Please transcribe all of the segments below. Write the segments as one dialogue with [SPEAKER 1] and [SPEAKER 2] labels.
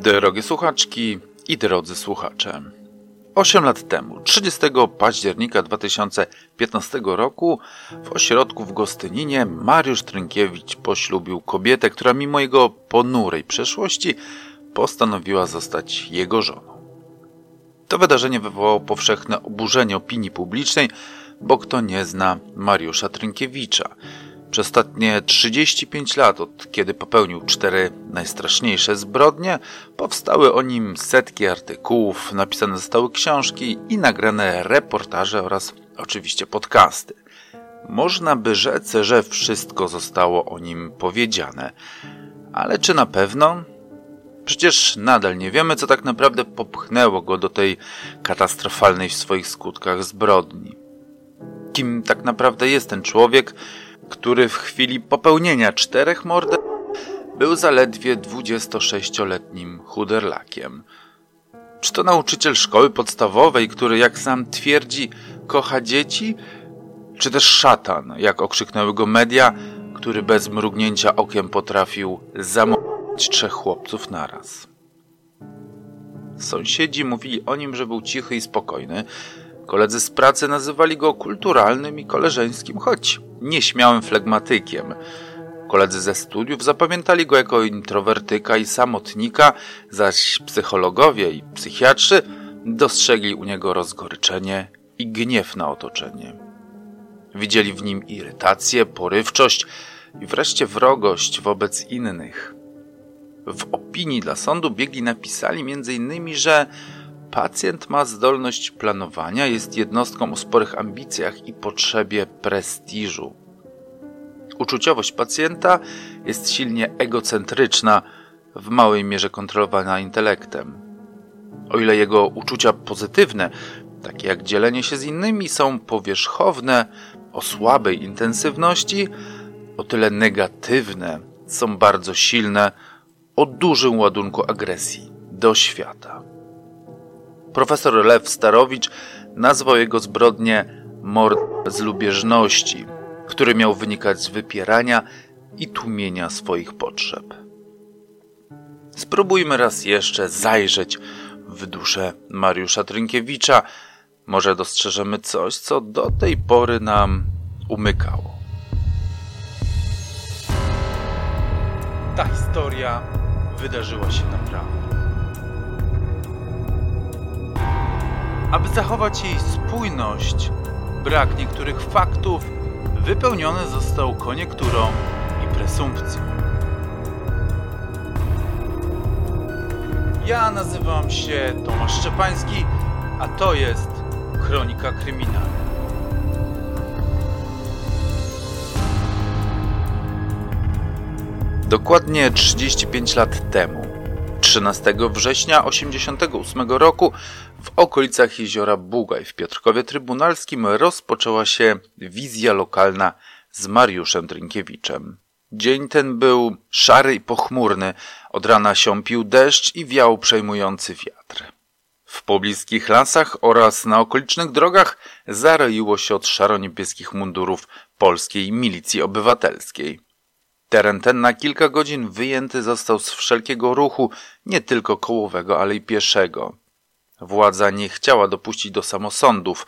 [SPEAKER 1] Drogie słuchaczki i drodzy słuchacze. Osiem lat temu, 30 października 2015 roku, w ośrodku w Gostyninie Mariusz Trynkiewicz poślubił kobietę, która mimo jego ponurej przeszłości postanowiła zostać jego żoną. To wydarzenie wywołało powszechne oburzenie opinii publicznej, bo kto nie zna Mariusza Trynkiewicza – przez ostatnie 35 lat, od kiedy popełnił cztery najstraszniejsze zbrodnie, powstały o nim setki artykułów, napisane zostały książki i nagrane reportaże oraz oczywiście podcasty. Można by rzec, że wszystko zostało o nim powiedziane. Ale czy na pewno? Przecież nadal nie wiemy, co tak naprawdę popchnęło go do tej katastrofalnej w swoich skutkach zbrodni. Kim tak naprawdę jest ten człowiek, który w chwili popełnienia czterech morderstw był zaledwie 26-letnim chuderlakiem. Czy to nauczyciel szkoły podstawowej, który, jak sam twierdzi, kocha dzieci? Czy też szatan, jak okrzyknęły go media, który bez mrugnięcia okiem potrafił zamówić trzech chłopców naraz? Sąsiedzi mówili o nim, że był cichy i spokojny, Koledzy z pracy nazywali go kulturalnym i koleżeńskim, choć nieśmiałym flegmatykiem. Koledzy ze studiów zapamiętali go jako introwertyka i samotnika, zaś psychologowie i psychiatrzy dostrzegli u niego rozgoryczenie i gniew na otoczenie. Widzieli w nim irytację, porywczość i wreszcie wrogość wobec innych. W opinii dla sądu biegli napisali m.in., że Pacjent ma zdolność planowania, jest jednostką o sporych ambicjach i potrzebie prestiżu. Uczuciowość pacjenta jest silnie egocentryczna, w małej mierze kontrolowana intelektem. O ile jego uczucia pozytywne, takie jak dzielenie się z innymi, są powierzchowne, o słabej intensywności, o tyle negatywne są bardzo silne, o dużym ładunku agresji do świata. Profesor Lew Starowicz nazwał jego zbrodnię mord z lubieżności, który miał wynikać z wypierania i tłumienia swoich potrzeb. Spróbujmy raz jeszcze zajrzeć w duszę Mariusza Trynkiewicza. Może dostrzeżemy coś, co do tej pory nam umykało. Ta historia wydarzyła się naprawdę. Aby zachować jej spójność, brak niektórych faktów wypełniony został koniekturą i presumpcją. Ja nazywam się Tomasz Szczepański, a to jest Kronika Kryminalna. Dokładnie 35 lat temu 13 września 1988 roku w okolicach jeziora Bugaj w Piotrkowie Trybunalskim rozpoczęła się wizja lokalna z Mariuszem Drynkiewiczem. Dzień ten był szary i pochmurny, od rana siąpił deszcz i wiał przejmujący wiatr. W pobliskich lasach oraz na okolicznych drogach zaroiło się od szaro-niebieskich mundurów polskiej milicji obywatelskiej. Teren ten na kilka godzin wyjęty został z wszelkiego ruchu, nie tylko kołowego, ale i pieszego. Władza nie chciała dopuścić do samosądów,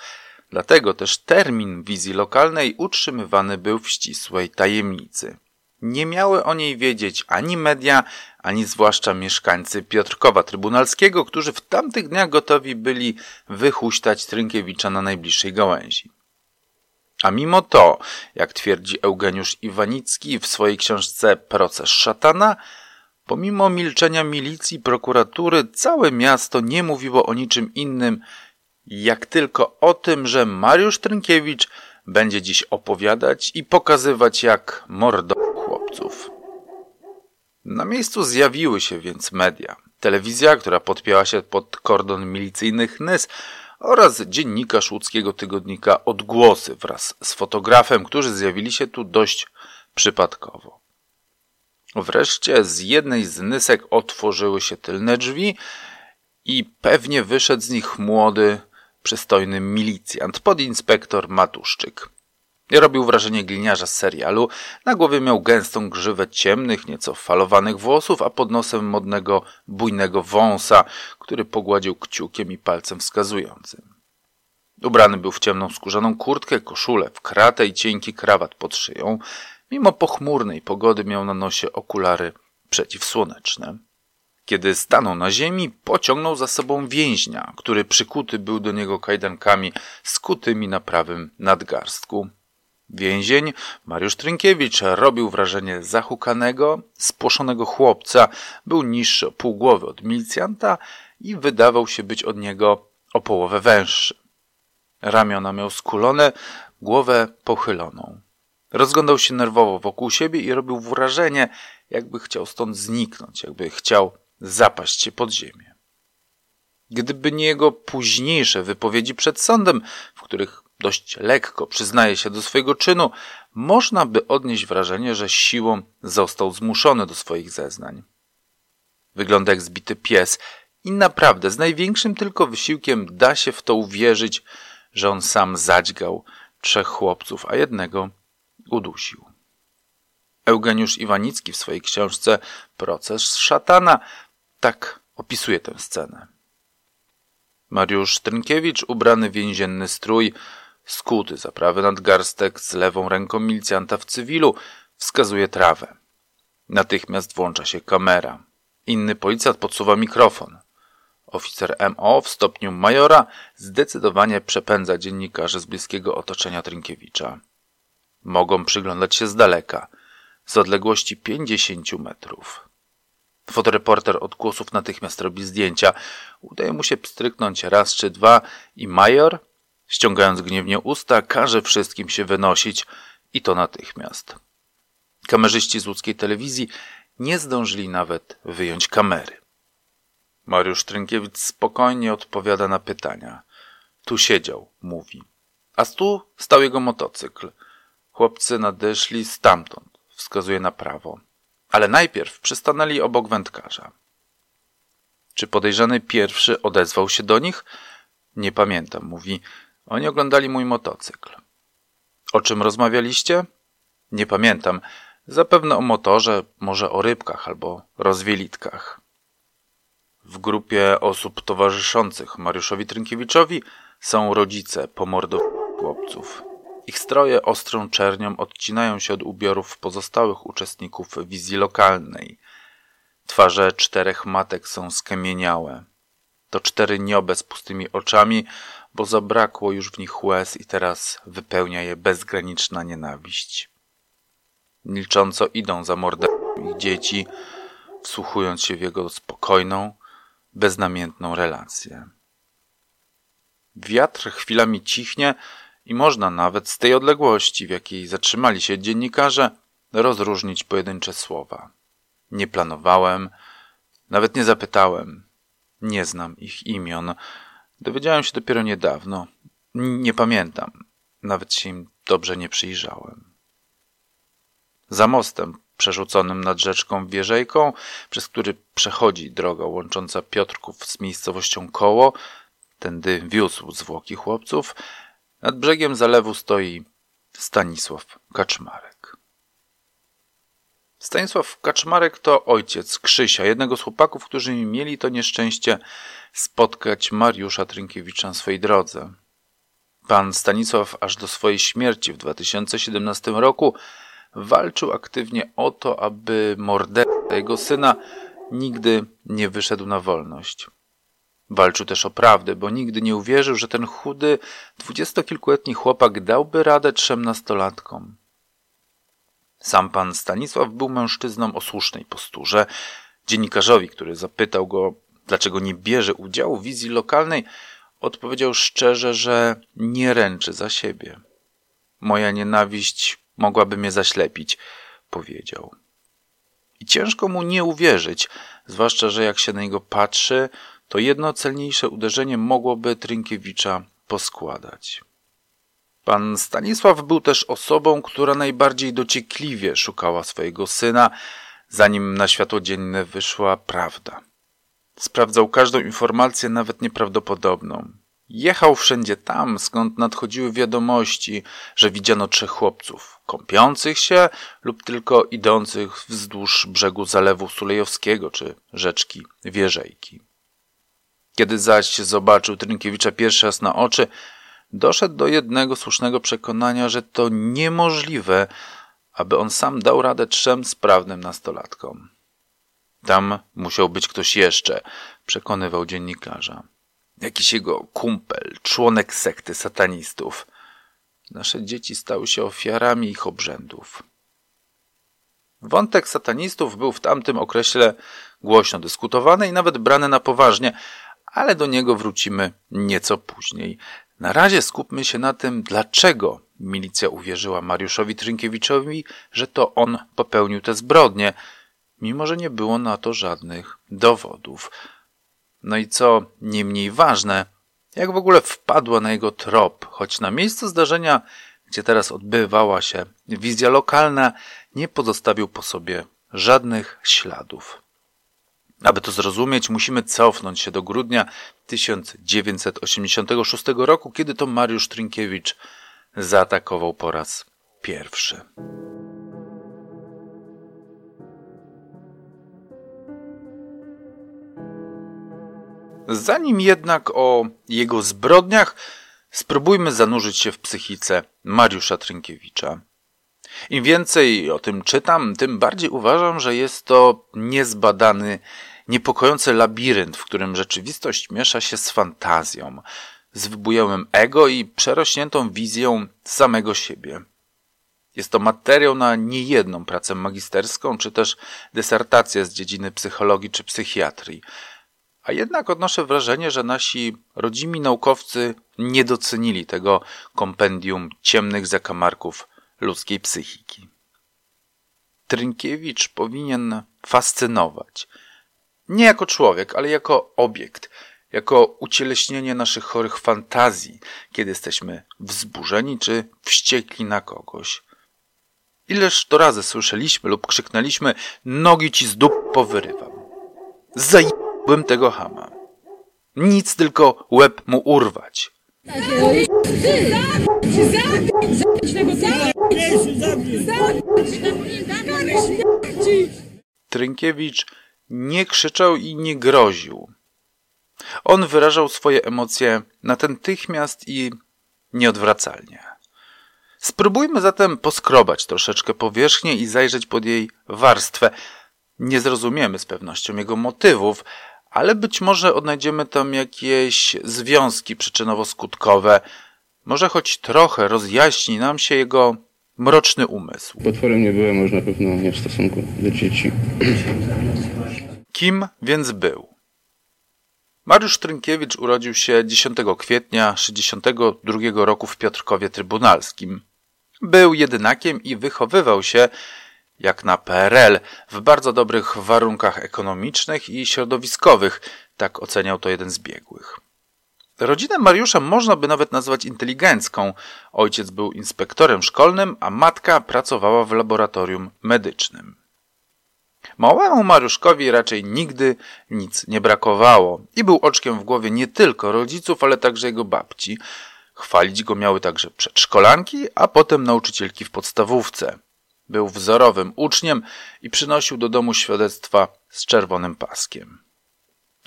[SPEAKER 1] dlatego też termin wizji lokalnej utrzymywany był w ścisłej tajemnicy. Nie miały o niej wiedzieć ani media, ani zwłaszcza mieszkańcy Piotrkowa Trybunalskiego, którzy w tamtych dniach gotowi byli wychuśtać Trynkiewicza na najbliższej gałęzi. A mimo to, jak twierdzi Eugeniusz Iwanicki w swojej książce Proces szatana, pomimo milczenia milicji prokuratury, całe miasto nie mówiło o niczym innym, jak tylko o tym, że Mariusz Trynkiewicz będzie dziś opowiadać i pokazywać, jak mordo chłopców. Na miejscu zjawiły się więc media. Telewizja, która podpięła się pod kordon milicyjnych NYS, oraz dziennikarz łódzkiego tygodnika Odgłosy wraz z fotografem, którzy zjawili się tu dość przypadkowo. Wreszcie z jednej z nysek otworzyły się tylne drzwi i pewnie wyszedł z nich młody, przystojny milicjant, podinspektor Matuszczyk. Robił wrażenie gliniarza z serialu. Na głowie miał gęstą grzywę ciemnych, nieco falowanych włosów, a pod nosem modnego, bujnego wąsa, który pogładził kciukiem i palcem wskazującym. Ubrany był w ciemną skórzaną kurtkę, koszulę w kratę i cienki krawat pod szyją. Mimo pochmurnej pogody miał na nosie okulary przeciwsłoneczne. Kiedy stanął na ziemi, pociągnął za sobą więźnia, który przykuty był do niego kajdankami skutymi na prawym nadgarstku. Więzień, Mariusz Trynkiewicz, robił wrażenie zahukanego, spłoszonego chłopca, był niższy o pół głowy od milicjanta i wydawał się być od niego o połowę węższy. Ramiona miał skulone, głowę pochyloną. Rozglądał się nerwowo wokół siebie i robił wrażenie, jakby chciał stąd zniknąć, jakby chciał zapaść się pod ziemię. Gdyby nie jego późniejsze wypowiedzi przed sądem, w których dość lekko przyznaje się do swojego czynu, można by odnieść wrażenie, że siłą został zmuszony do swoich zeznań. Wygląda jak zbity pies i naprawdę z największym tylko wysiłkiem da się w to uwierzyć, że on sam zadźgał trzech chłopców, a jednego udusił. Eugeniusz Iwanicki w swojej książce Proces szatana tak opisuje tę scenę. Mariusz Trynkiewicz, ubrany w więzienny strój, skuty za prawy nadgarstek z lewą ręką milicjanta w cywilu, wskazuje trawę. Natychmiast włącza się kamera. Inny policjant podsuwa mikrofon. Oficer MO w stopniu majora zdecydowanie przepędza dziennikarzy z bliskiego otoczenia Trynkiewicza. Mogą przyglądać się z daleka, z odległości 50 metrów. Fotoreporter od głosów natychmiast robi zdjęcia. Udaje mu się pstryknąć raz czy dwa i major, ściągając gniewnie usta, każe wszystkim się wynosić i to natychmiast. Kamerzyści z łódzkiej telewizji nie zdążyli nawet wyjąć kamery. Mariusz Trynkiewicz spokojnie odpowiada na pytania. Tu siedział, mówi. A tu stał jego motocykl. Chłopcy nadeszli stamtąd, wskazuje na prawo. Ale najpierw przystanęli obok wędkarza. Czy podejrzany pierwszy odezwał się do nich? Nie pamiętam, mówi. Oni oglądali mój motocykl. O czym rozmawialiście? Nie pamiętam. Zapewne o motorze, może o rybkach albo rozwielitkach. W grupie osób towarzyszących Mariuszowi Trynkiewiczowi są rodzice pomordów chłopców. Ich stroje ostrą czernią odcinają się od ubiorów pozostałych uczestników wizji lokalnej. Twarze czterech matek są skamieniałe. To cztery niobe z pustymi oczami, bo zabrakło już w nich łez i teraz wypełnia je bezgraniczna nienawiść. Milcząco idą za mordercą ich dzieci, wsłuchując się w jego spokojną, beznamiętną relację. Wiatr chwilami cichnie i można nawet z tej odległości, w jakiej zatrzymali się dziennikarze, rozróżnić pojedyncze słowa. Nie planowałem, nawet nie zapytałem, nie znam ich imion. Dowiedziałem się dopiero niedawno. Nie pamiętam, nawet się im dobrze nie przyjrzałem. Za mostem przerzuconym nad rzeczką Wierzejką, przez który przechodzi droga łącząca Piotrków z miejscowością Koło, tędy wiózł zwłoki chłopców, nad brzegiem zalewu stoi Stanisław Kaczmarek. Stanisław Kaczmarek to ojciec Krzysia, jednego z chłopaków, którzy mieli to nieszczęście spotkać Mariusza Trynkiewicza na swojej drodze. Pan Stanisław aż do swojej śmierci w 2017 roku walczył aktywnie o to, aby morderca jego syna nigdy nie wyszedł na wolność. Walczył też o prawdę, bo nigdy nie uwierzył, że ten chudy, dwudziestokilkuletni chłopak dałby radę trzem nastolatkom. Sam pan Stanisław był mężczyzną o słusznej posturze. Dziennikarzowi, który zapytał go, dlaczego nie bierze udziału w wizji lokalnej, odpowiedział szczerze, że nie ręczy za siebie. Moja nienawiść mogłaby mnie zaślepić, powiedział. I ciężko mu nie uwierzyć, zwłaszcza, że jak się na niego patrzy, to jedno celniejsze uderzenie mogłoby Trynkiewicza poskładać. Pan Stanisław był też osobą, która najbardziej dociekliwie szukała swojego syna, zanim na światło dzienne wyszła prawda. Sprawdzał każdą informację, nawet nieprawdopodobną. Jechał wszędzie tam, skąd nadchodziły wiadomości, że widziano trzech chłopców, kąpiących się lub tylko idących wzdłuż brzegu zalewu Sulejowskiego czy rzeczki Wierzejki. Kiedy zaś zobaczył Trynkiewicza pierwszy raz na oczy, doszedł do jednego słusznego przekonania, że to niemożliwe, aby on sam dał radę trzem sprawnym nastolatkom. Tam musiał być ktoś jeszcze, przekonywał dziennikarza. Jakiś jego kumpel, członek sekty satanistów. Nasze dzieci stały się ofiarami ich obrzędów. Wątek satanistów był w tamtym okresie głośno dyskutowany i nawet brany na poważnie, ale do niego wrócimy nieco później. Na razie skupmy się na tym, dlaczego milicja uwierzyła Mariuszowi Trynkiewiczowi, że to on popełnił te zbrodnie, mimo że nie było na to żadnych dowodów. No i co nie mniej ważne, jak w ogóle wpadła na jego trop, choć na miejscu zdarzenia, gdzie teraz odbywała się wizja lokalna, nie pozostawił po sobie żadnych śladów. Aby to zrozumieć, musimy cofnąć się do grudnia 1986 roku, kiedy to Mariusz Trynkiewicz zaatakował po raz pierwszy. Zanim jednak o jego zbrodniach, spróbujmy zanurzyć się w psychice Mariusza Trynkiewicza. Im więcej o tym czytam, tym bardziej uważam, że jest to niezbadany, niepokojący labirynt, w którym rzeczywistość miesza się z fantazją, z wybujałym ego i przerośniętą wizją samego siebie. Jest to materiał na niejedną pracę magisterską, czy też dysertację z dziedziny psychologii czy psychiatrii. A jednak odnoszę wrażenie, że nasi rodzimi naukowcy nie docenili tego kompendium ciemnych zakamarków ludzkiej psychiki. Trynkiewicz powinien fascynować. Nie jako człowiek, ale jako obiekt, jako ucieleśnienie naszych chorych fantazji, kiedy jesteśmy wzburzeni czy wściekli na kogoś. Ileż to razy słyszeliśmy lub krzyknęliśmy, nogi ci z dup powyrywam. Zajebłem tego hama. Nic tylko łeb mu urwać. Trynkiewicz nie krzyczał i nie groził. On wyrażał swoje emocje natychmiast i nieodwracalnie. Spróbujmy zatem poskrobać troszeczkę powierzchnię i zajrzeć pod jej warstwę. Nie zrozumiemy z pewnością jego motywów, ale być może odnajdziemy tam jakieś związki przyczynowo-skutkowe. Może choć trochę rozjaśni nam się jego mroczny umysł.
[SPEAKER 2] Potworem nie byłem, może na pewno nie w stosunku do dzieci.
[SPEAKER 1] Kim więc był? Mariusz Trynkiewicz urodził się 10 kwietnia 1962 roku w Piotrkowie Trybunalskim. Był jedynakiem i wychowywał się, jak na PRL, w bardzo dobrych warunkach ekonomicznych i środowiskowych, tak oceniał to jeden z biegłych. Rodzinę Mariusza można by nawet nazwać inteligencką. Ojciec był inspektorem szkolnym, a matka pracowała w laboratorium medycznym. Małemu Mariuszkowi raczej nigdy nic nie brakowało i był oczkiem w głowie nie tylko rodziców, ale także jego babci. Chwalić go miały także przedszkolanki, a potem nauczycielki w podstawówce. Był wzorowym uczniem i przynosił do domu świadectwa z czerwonym paskiem.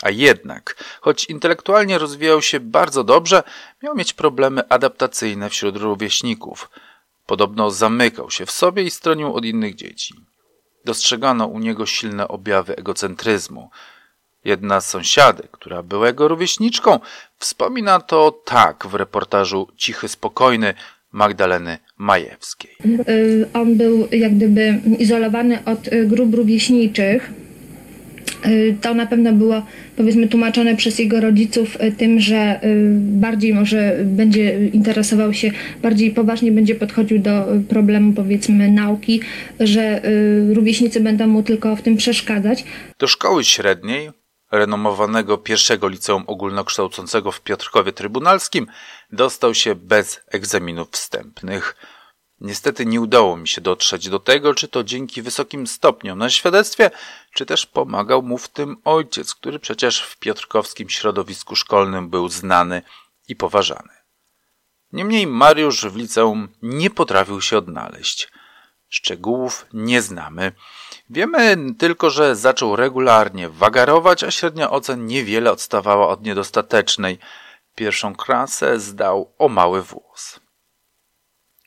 [SPEAKER 1] A jednak, choć intelektualnie rozwijał się bardzo dobrze, miał mieć problemy adaptacyjne wśród rówieśników. Podobno zamykał się w sobie i stronił od innych dzieci. Dostrzegano u niego silne objawy egocentryzmu. Jedna z sąsiadek, która była jego rówieśniczką, wspomina to tak w reportażu Cichy Spokojny Magdaleny Majewskiej.
[SPEAKER 3] Y, on był jak gdyby izolowany od y, grup rówieśniczych. Y, to na pewno było powiedzmy tłumaczone przez jego rodziców tym, że bardziej może będzie interesował się, bardziej poważnie będzie podchodził do problemu powiedzmy nauki, że rówieśnicy będą mu tylko w tym przeszkadzać.
[SPEAKER 1] Do szkoły średniej renomowanego pierwszego liceum ogólnokształcącego w Piotrkowie Trybunalskim dostał się bez egzaminów wstępnych. Niestety nie udało mi się dotrzeć do tego, czy to dzięki wysokim stopniom na świadectwie, czy też pomagał mu w tym ojciec, który przecież w piotrkowskim środowisku szkolnym był znany i poważany. Niemniej Mariusz w liceum nie potrafił się odnaleźć. Szczegółów nie znamy. Wiemy tylko, że zaczął regularnie wagarować, a średnia ocen niewiele odstawała od niedostatecznej. Pierwszą klasę zdał o mały włos.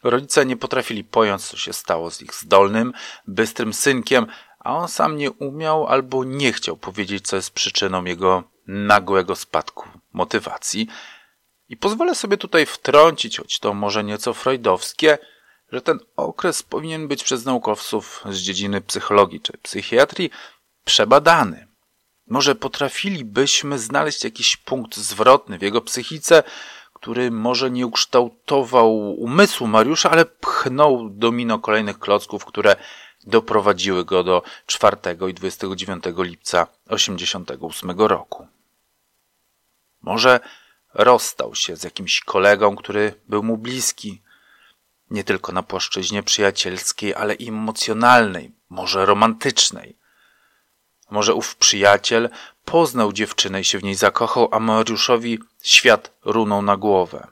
[SPEAKER 1] Rodzice nie potrafili pojąć, co się stało z ich zdolnym, bystrym synkiem, a on sam nie umiał albo nie chciał powiedzieć, co jest przyczyną jego nagłego spadku motywacji. I pozwolę sobie tutaj wtrącić, choć to może nieco freudowskie, że ten okres powinien być przez naukowców z dziedziny psychologii czy psychiatrii przebadany. Może potrafilibyśmy znaleźć jakiś punkt zwrotny w jego psychice, który może nie ukształtował umysłu Mariusza, ale pchnął domino kolejnych klocków, które doprowadziły go do 4 i 29 lipca 1988 roku. Może rozstał się z jakimś kolegą, który był mu bliski, nie tylko na płaszczyźnie przyjacielskiej, ale i emocjonalnej, może romantycznej. Może ów przyjaciel poznał dziewczynę i się w niej zakochał, a Mariuszowi świat runął na głowę.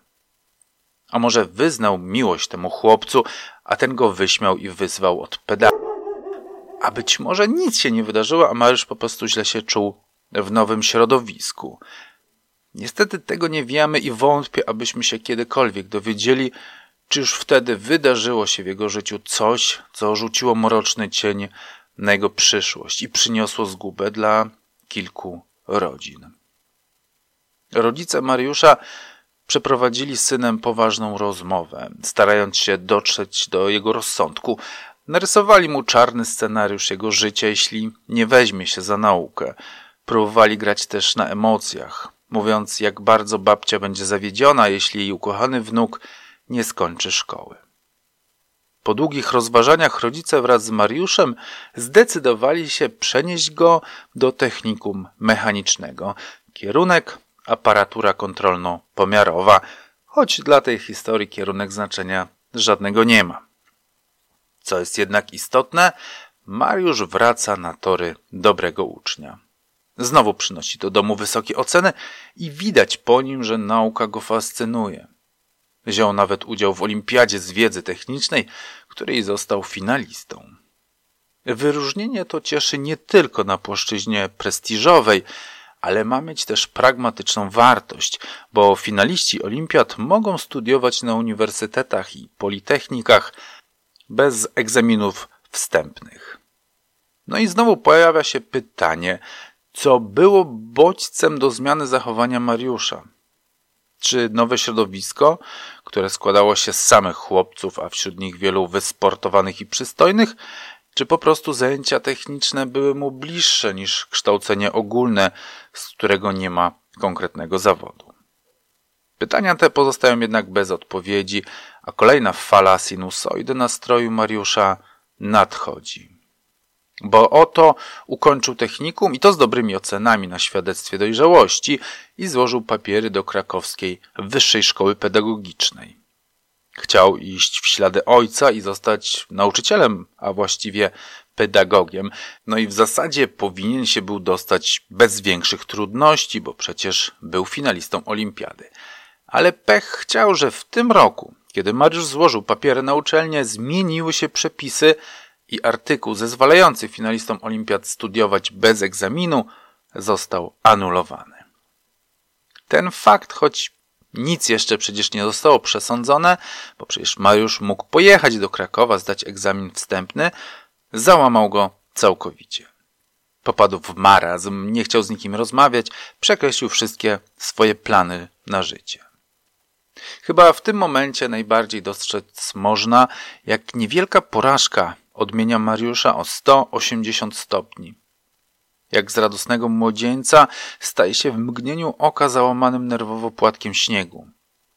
[SPEAKER 1] A może wyznał miłość temu chłopcu, a ten go wyśmiał i wyzwał od pedału. A być może nic się nie wydarzyło, a Mariusz po prostu źle się czuł w nowym środowisku. Niestety tego nie wiemy i wątpię, abyśmy się kiedykolwiek dowiedzieli, czy już wtedy wydarzyło się w jego życiu coś, co rzuciło mroczny cień na jego przyszłość i przyniosło zgubę dla kilku rodzin. Rodzice Mariusza przeprowadzili z synem poważną rozmowę, starając się dotrzeć do jego rozsądku. Narysowali mu czarny scenariusz jego życia, jeśli nie weźmie się za naukę. Próbowali grać też na emocjach, mówiąc, jak bardzo babcia będzie zawiedziona, jeśli jej ukochany wnuk nie skończy szkoły. Po długich rozważaniach rodzice wraz z Mariuszem zdecydowali się przenieść go do technikum mechanicznego. Kierunek aparatura kontrolno-pomiarowa, choć dla tej historii kierunek znaczenia żadnego nie ma. Co jest jednak istotne, Mariusz wraca na tory dobrego ucznia. Znowu przynosi do domu wysokie oceny i widać po nim, że nauka go fascynuje. Wziął nawet udział w olimpiadzie z wiedzy technicznej, której został finalistą. Wyróżnienie to cieszy nie tylko na płaszczyźnie prestiżowej, ale ma mieć też pragmatyczną wartość, bo finaliści olimpiad mogą studiować na uniwersytetach i politechnikach bez egzaminów wstępnych. No i znowu pojawia się pytanie, co było bodźcem do zmiany zachowania Mariusza? Czy nowe środowisko, które składało się z samych chłopców, a wśród nich wielu wysportowanych i przystojnych, czy po prostu zajęcia techniczne były mu bliższe niż kształcenie ogólne, z którego nie ma konkretnego zawodu? Pytania te pozostają jednak bez odpowiedzi, a kolejna fala sinusoidy nastroju Mariusza nadchodzi. Bo oto ukończył technikum i to z dobrymi ocenami na świadectwie dojrzałości i złożył papiery do krakowskiej Wyższej Szkoły Pedagogicznej. Chciał iść w ślady ojca i zostać nauczycielem, a właściwie pedagogiem. No i w zasadzie powinien się był dostać bez większych trudności, bo przecież był finalistą olimpiady. Ale pech chciał, że w tym roku, kiedy Mariusz złożył papiery na uczelnię, zmieniły się przepisy i artykuł zezwalający finalistom olimpiad studiować bez egzaminu został anulowany. Ten fakt, choć nic jeszcze przecież nie zostało przesądzone, bo przecież Mariusz mógł pojechać do Krakowa, zdać egzamin wstępny, załamał go całkowicie. Popadł w marazm, nie chciał z nikim rozmawiać, przekreślił wszystkie swoje plany na życie. Chyba w tym momencie najbardziej dostrzec można, jak niewielka porażka odmienia Mariusza o 180 stopni. Jak z radosnego młodzieńca staje się w mgnieniu oka załamanym nerwowo płatkiem śniegu.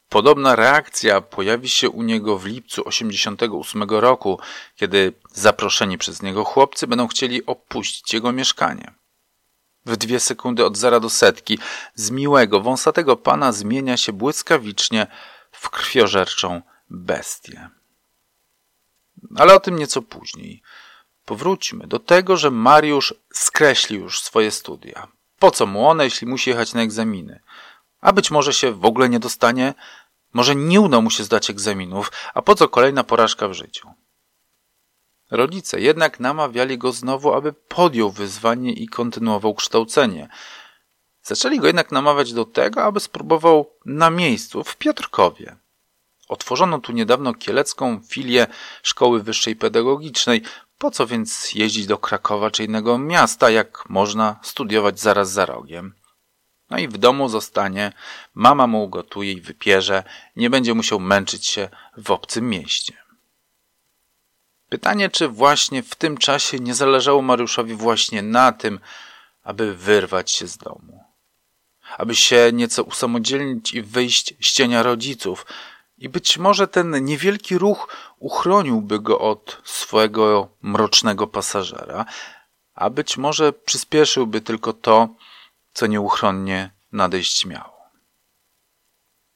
[SPEAKER 1] Podobna reakcja pojawi się u niego w lipcu 88 roku, kiedy zaproszeni przez niego chłopcy będą chcieli opuścić jego mieszkanie. W dwie sekundy od zera do setki z miłego, wąsatego pana zmienia się błyskawicznie w krwiożerczą bestię. Ale o tym nieco później. Powróćmy do tego, że Mariusz skreślił już swoje studia. Po co mu one, jeśli musi jechać na egzaminy? A być może się w ogóle nie dostanie, może nie uda mu się zdać egzaminów, a po co kolejna porażka w życiu? Rodzice jednak namawiali go znowu, aby podjął wyzwanie i kontynuował kształcenie. Zaczęli go jednak namawiać do tego, aby spróbował na miejscu w Piotrkowie. Otworzono tu niedawno kielecką filię szkoły wyższej pedagogicznej. Po co więc jeździć do Krakowa czy innego miasta, jak można studiować zaraz za rogiem? No i w domu zostanie, mama mu ugotuje i wypierze, nie będzie musiał męczyć się w obcym mieście. Pytanie, czy właśnie w tym czasie nie zależało Mariuszowi właśnie na tym, aby wyrwać się z domu, aby się nieco usamodzielnić i wyjść z cienia rodziców, i być może ten niewielki ruch uchroniłby go od swojego mrocznego pasażera, a być może przyspieszyłby tylko to, co nieuchronnie nadejść miało.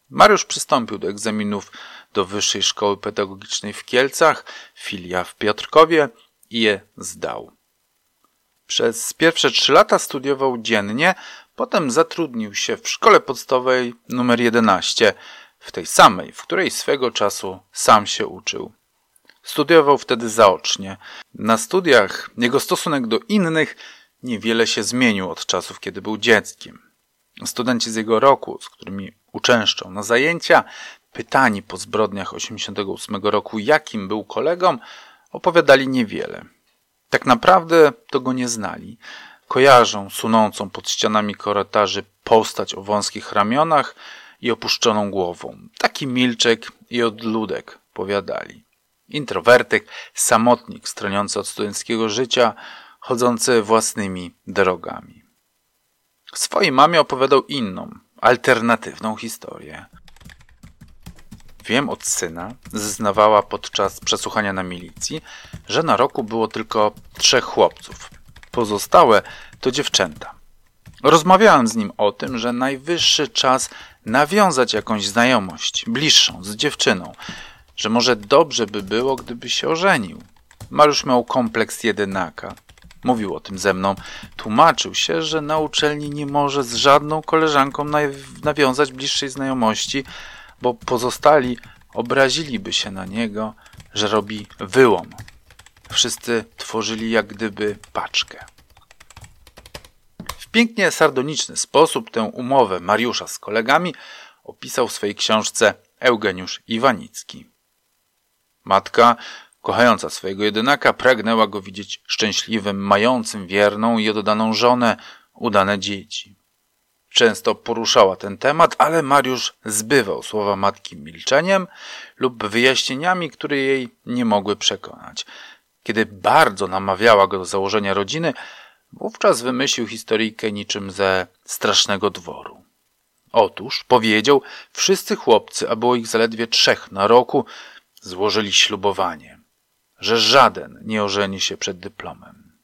[SPEAKER 1] Mariusz przystąpił do egzaminów do Wyższej Szkoły Pedagogicznej w Kielcach, filia w Piotrkowie i je zdał. Przez pierwsze trzy lata studiował dziennie, potem zatrudnił się w szkole podstawowej nr 11, w tej samej, w której swego czasu sam się uczył. Studiował wtedy zaocznie. Na studiach jego stosunek do innych niewiele się zmienił od czasów, kiedy był dzieckiem. Studenci z jego roku, z którymi uczęszczał na zajęcia, pytani po zbrodniach 88 roku, jakim był kolegą, opowiadali niewiele. Tak naprawdę to go nie znali. Kojarzą sunącą pod ścianami korytarzy postać o wąskich ramionach i opuszczoną głową. Taki milczek i odludek, powiadali. Introwertyk, samotnik stroniący od studenckiego życia, chodzący własnymi drogami. Swojej mamie opowiadał inną, alternatywną historię. Wiem od syna, zeznawała podczas przesłuchania na milicji, że na roku było tylko trzech chłopców. Pozostałe to dziewczęta. Rozmawiałem z nim o tym, że najwyższy czas nawiązać jakąś znajomość bliższą z dziewczyną, że może dobrze by było, gdyby się ożenił. Mariusz miał kompleks jedynaka. Mówił o tym ze mną. Tłumaczył się, że na uczelni nie może z żadną koleżanką nawiązać bliższej znajomości, bo pozostali obraziliby się na niego, że robi wyłom. Wszyscy tworzyli jak gdyby paczkę pięknie sardoniczny sposób tę umowę Mariusza z kolegami opisał w swojej książce Eugeniusz Iwanicki. Matka, kochająca swojego jedynaka, pragnęła go widzieć szczęśliwym, mającym wierną i oddaną żonę, udane dzieci. Często poruszała ten temat, ale Mariusz zbywał słowa matki milczeniem lub wyjaśnieniami, które jej nie mogły przekonać. Kiedy bardzo namawiała go do założenia rodziny, Wówczas wymyślił historyjkę niczym ze strasznego dworu. Otóż, powiedział, wszyscy chłopcy, a było ich zaledwie trzech na roku, złożyli ślubowanie, że żaden nie ożeni się przed dyplomem.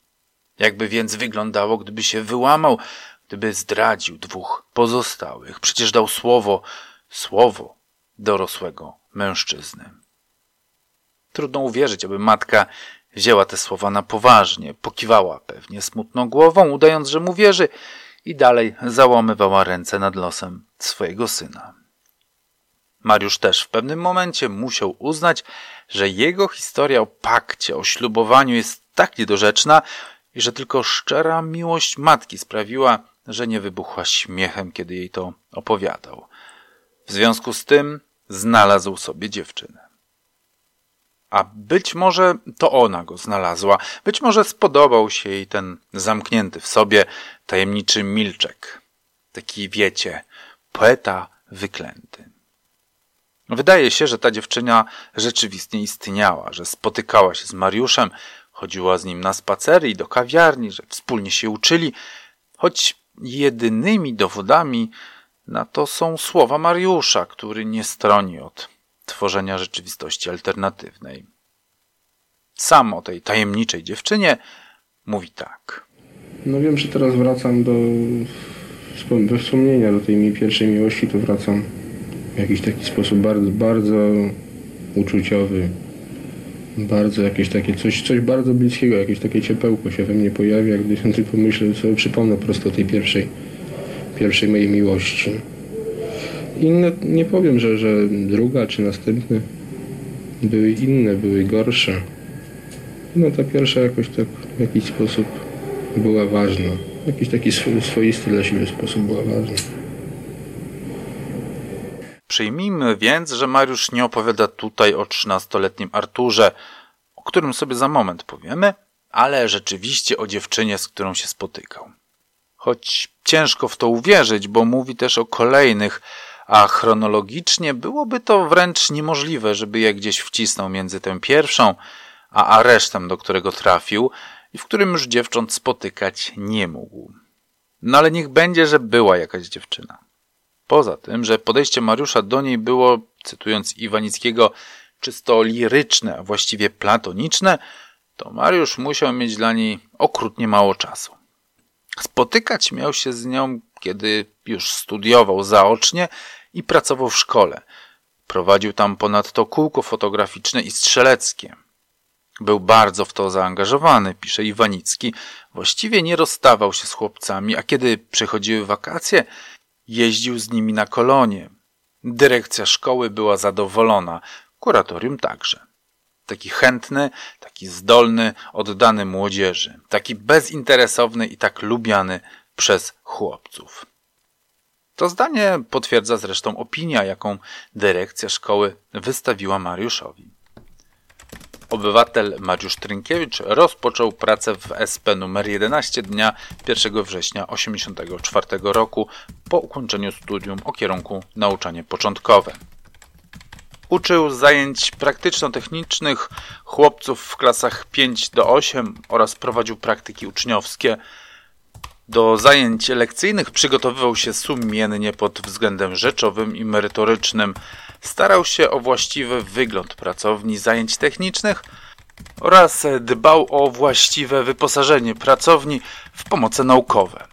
[SPEAKER 1] Jakby więc wyglądało, gdyby się wyłamał, gdyby zdradził dwóch pozostałych. Przecież dał słowo, słowo dorosłego mężczyzny. Trudno uwierzyć, aby matka Wzięła te słowa na poważnie, pokiwała pewnie smutną głową, udając, że mu wierzy i dalej załamywała ręce nad losem swojego syna. Mariusz też w pewnym momencie musiał uznać, że jego historia o pakcie, o ślubowaniu jest tak niedorzeczna i że tylko szczera miłość matki sprawiła, że nie wybuchła śmiechem, kiedy jej to opowiadał. W związku z tym znalazł sobie dziewczynę. A być może to ona go znalazła, być może spodobał się jej ten zamknięty w sobie tajemniczy milczek. Taki, wiecie, poeta wyklęty. Wydaje się, że ta dziewczyna rzeczywiście istniała, że spotykała się z Mariuszem, chodziła z nim na spacery i do kawiarni, że wspólnie się uczyli, choć jedynymi dowodami na to są słowa Mariusza, który nie stroni od tworzenia rzeczywistości alternatywnej. Sam o tej tajemniczej dziewczynie mówi tak.
[SPEAKER 2] No wiem, że teraz wracam do we wspomnienia do tej mi pierwszej miłości, to wracam w jakiś taki sposób bardzo, bardzo uczuciowy. Bardzo jakieś takie coś, coś bardzo bliskiego, jakieś takie ciepełko się we mnie pojawia, gdy tylko myślę, sobie przypomnę prosto tej pierwszej, pierwszej mojej miłości. Inne, nie powiem, że, że druga czy następne były inne, były gorsze. No ta pierwsza jakoś tak w jakiś sposób była ważna. Jakiś taki swoisty dla siebie sposób była ważna.
[SPEAKER 1] Przyjmijmy więc, że Mariusz nie opowiada tutaj o trzynastoletnim Arturze, o którym sobie za moment powiemy, ale rzeczywiście o dziewczynie, z którą się spotykał. Choć ciężko w to uwierzyć, bo mówi też o kolejnych, a chronologicznie byłoby to wręcz niemożliwe, żeby je gdzieś wcisnął między tę pierwszą a aresztem, do którego trafił i w którym już dziewcząt spotykać nie mógł. No ale niech będzie, że była jakaś dziewczyna. Poza tym, że podejście Mariusza do niej było, cytując Iwanickiego, czysto liryczne, a właściwie platoniczne, to Mariusz musiał mieć dla niej okrutnie mało czasu. Spotykać miał się z nią, kiedy już studiował zaocznie i pracował w szkole. Prowadził tam ponadto kółko fotograficzne i strzeleckie. Był bardzo w to zaangażowany, pisze Iwanicki. Właściwie nie rozstawał się z chłopcami, a kiedy przychodziły wakacje, jeździł z nimi na kolonie. Dyrekcja szkoły była zadowolona, kuratorium także. Taki chętny, taki zdolny, oddany młodzieży, taki bezinteresowny i tak lubiany przez chłopców. To zdanie potwierdza zresztą opinia, jaką dyrekcja szkoły wystawiła Mariuszowi. Obywatel Mariusz Trynkiewicz rozpoczął pracę w SP numer 11 dnia 1 września 1984 roku po ukończeniu studium o kierunku nauczanie początkowe. Uczył zajęć praktyczno-technicznych chłopców w klasach 5 do 8 oraz prowadził praktyki uczniowskie. Do zajęć lekcyjnych przygotowywał się sumiennie pod względem rzeczowym i merytorycznym. Starał się o właściwy wygląd pracowni zajęć technicznych oraz dbał o właściwe wyposażenie pracowni w pomoce naukowe.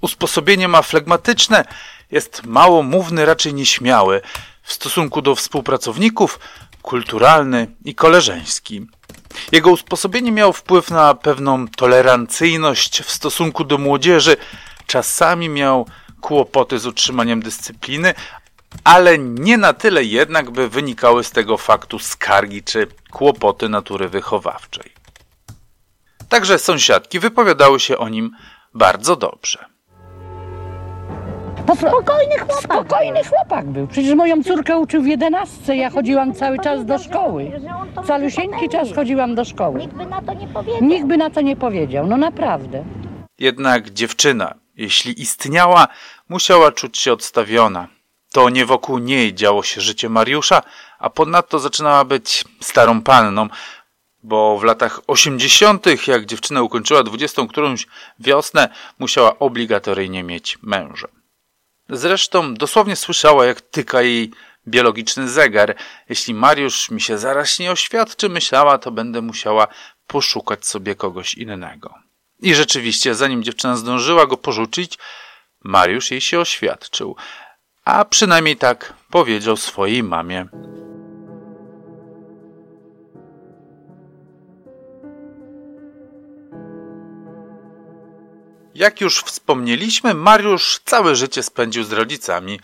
[SPEAKER 1] Usposobienie ma flegmatyczne, jest mało mówny, raczej nieśmiały w stosunku do współpracowników, kulturalny i koleżeński. Jego usposobienie miało wpływ na pewną tolerancyjność w stosunku do młodzieży. Czasami miał kłopoty z utrzymaniem dyscypliny, ale nie na tyle jednak, by wynikały z tego faktu skargi czy kłopoty natury wychowawczej. Także sąsiadki wypowiadały się o nim bardzo dobrze.
[SPEAKER 4] Spokojny chłopak. Spokojny chłopak był. Przecież moją córkę uczył w jedenastce. Ja chodziłam cały czas do szkoły. Calusieńki czas chodziłam do szkoły.
[SPEAKER 5] Nikt by na to nie powiedział.
[SPEAKER 4] Nikt by na to nie powiedział. No naprawdę.
[SPEAKER 1] Jednak dziewczyna, jeśli istniała, musiała czuć się odstawiona. To nie wokół niej działo się życie Mariusza, a ponadto zaczynała być starą panną, bo w latach osiemdziesiątych, jak dziewczyna ukończyła dwudziestą którąś wiosnę, musiała obligatoryjnie mieć męża. Zresztą dosłownie słyszała, jak tyka jej biologiczny zegar. Jeśli Mariusz mi się zaraz nie oświadczy, myślała, to będę musiała poszukać sobie kogoś innego. I rzeczywiście, zanim dziewczyna zdążyła go porzucić, Mariusz jej się oświadczył, a przynajmniej tak powiedział swojej mamie. Jak już wspomnieliśmy, Mariusz całe życie spędził z rodzicami.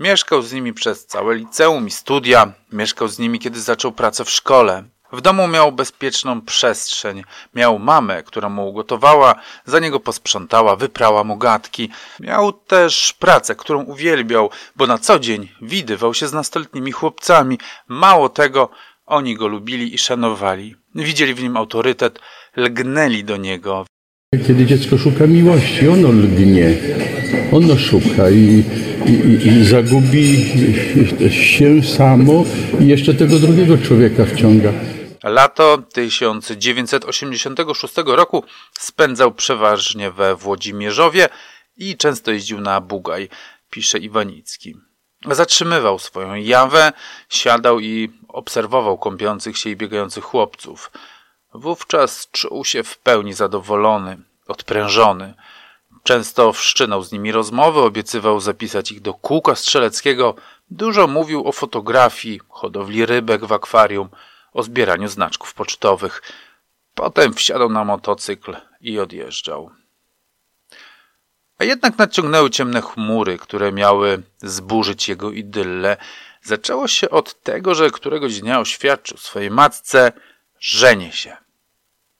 [SPEAKER 1] Mieszkał z nimi przez całe liceum i studia, mieszkał z nimi, kiedy zaczął pracę w szkole. W domu miał bezpieczną przestrzeń. Miał mamę, która mu ugotowała, za niego posprzątała, wyprała mu gadki. Miał też pracę, którą uwielbiał, bo na co dzień widywał się z nastoletnimi chłopcami. Mało tego, oni go lubili i szanowali. Widzieli w nim autorytet, lgnęli do niego.
[SPEAKER 6] Kiedy dziecko szuka miłości, ono lgnie, ono szuka i, i, i zagubi się samo i jeszcze tego drugiego człowieka wciąga.
[SPEAKER 1] Lato 1986 roku spędzał przeważnie we Włodzimierzowie i często jeździł na Bugaj, pisze Iwanicki. Zatrzymywał swoją jawę, siadał i obserwował kąpiących się i biegających chłopców. Wówczas czuł się w pełni zadowolony, odprężony. Często wszczynał z nimi rozmowy, obiecywał zapisać ich do kółka strzeleckiego. Dużo mówił o fotografii, hodowli rybek w akwarium, o zbieraniu znaczków pocztowych. Potem wsiadał na motocykl i odjeżdżał. A jednak nadciągnęły ciemne chmury, które miały zburzyć jego idyllę. Zaczęło się od tego, że któregoś dnia oświadczył swojej matce, żenie się.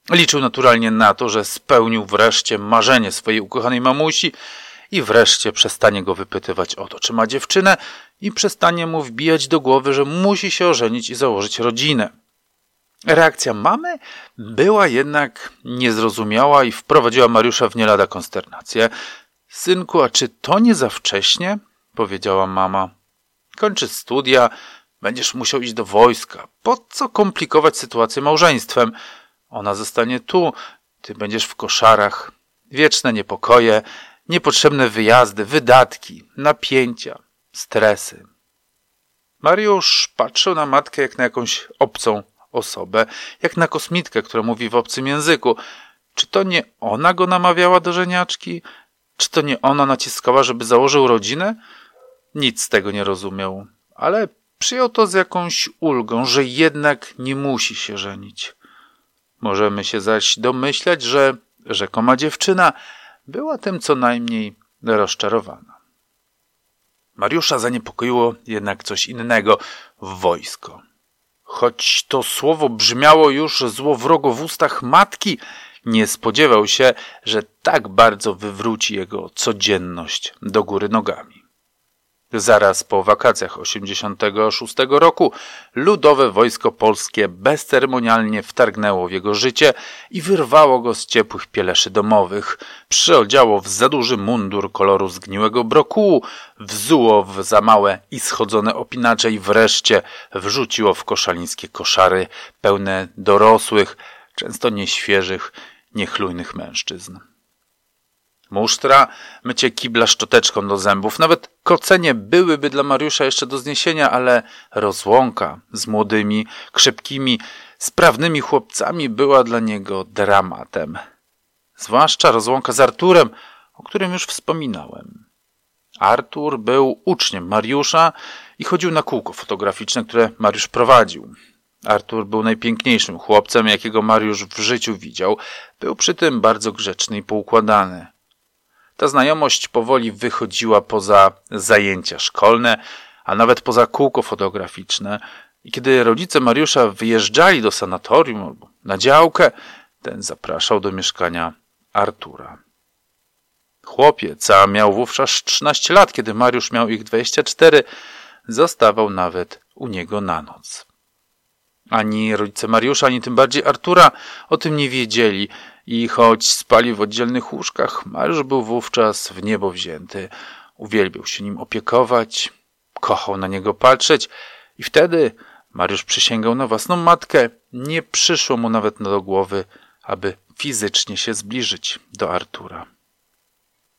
[SPEAKER 1] Liczył naturalnie na to, że spełnił wreszcie marzenie swojej ukochanej mamusi i wreszcie przestanie go wypytywać o to, czy ma dziewczynę i przestanie mu wbijać do głowy, że musi się ożenić i założyć rodzinę. Reakcja mamy była jednak niezrozumiała i wprowadziła Mariusza w nie lada konsternację. Synku, a czy to nie za wcześnie? powiedziała mama. Kończy studia, będziesz musiał iść do wojska. Po co komplikować sytuację małżeństwem? Ona zostanie tu, ty będziesz w koszarach. Wieczne niepokoje, niepotrzebne wyjazdy, wydatki, napięcia, stresy. Mariusz patrzył na matkę jak na jakąś obcą osobę, jak na kosmitkę, która mówi w obcym języku. Czy to nie ona go namawiała do żeniaczki? Czy to nie ona naciskała, żeby założył rodzinę? Nic z tego nie rozumiał, ale przyjął to z jakąś ulgą, że jednak nie musi się żenić. Możemy się zaś domyślać, że rzekoma dziewczyna była tym co najmniej rozczarowana. Mariusza zaniepokoiło jednak coś innego wojsko. Choć to słowo brzmiało już złowrogo w ustach matki, nie spodziewał się, że tak bardzo wywróci jego codzienność do góry nogami. Zaraz po wakacjach 86 roku ludowe wojsko polskie bezceremonialnie wtargnęło w jego życie i wyrwało go z ciepłych pieleszy domowych. Przyodziało w za duży mundur koloru zgniłego brokułu, wzuło w za małe i schodzone opinacze i wreszcie wrzuciło w koszalińskie koszary pełne dorosłych, często nieświeżych, niechlujnych mężczyzn. Musztra, mycie kibla szczoteczką do zębów. Nawet kocenie byłyby dla Mariusza jeszcze do zniesienia, ale rozłąka z młodymi, krzepkimi, sprawnymi chłopcami była dla niego dramatem. Zwłaszcza rozłąka z Arturem, o którym już wspominałem. Artur był uczniem Mariusza i chodził na kółko fotograficzne, które Mariusz prowadził. Artur był najpiękniejszym chłopcem, jakiego Mariusz w życiu widział. Był przy tym bardzo grzeczny i poukładany. Ta znajomość powoli wychodziła poza zajęcia szkolne, a nawet poza kółko fotograficzne. I kiedy rodzice Mariusza wyjeżdżali do sanatorium albo na działkę, ten zapraszał do mieszkania Artura. Chłopiec, a miał wówczas 13 lat, kiedy Mariusz miał ich 24, zostawał nawet u niego na noc. Ani rodzice Mariusza, ani tym bardziej Artura o tym nie wiedzieli i choć spali w oddzielnych łóżkach, Mariusz był wówczas w niebo wzięty. Uwielbiał się nim opiekować, kochał na niego patrzeć i wtedy Mariusz przysięgał na własną matkę. Nie przyszło mu nawet do głowy, aby fizycznie się zbliżyć do Artura.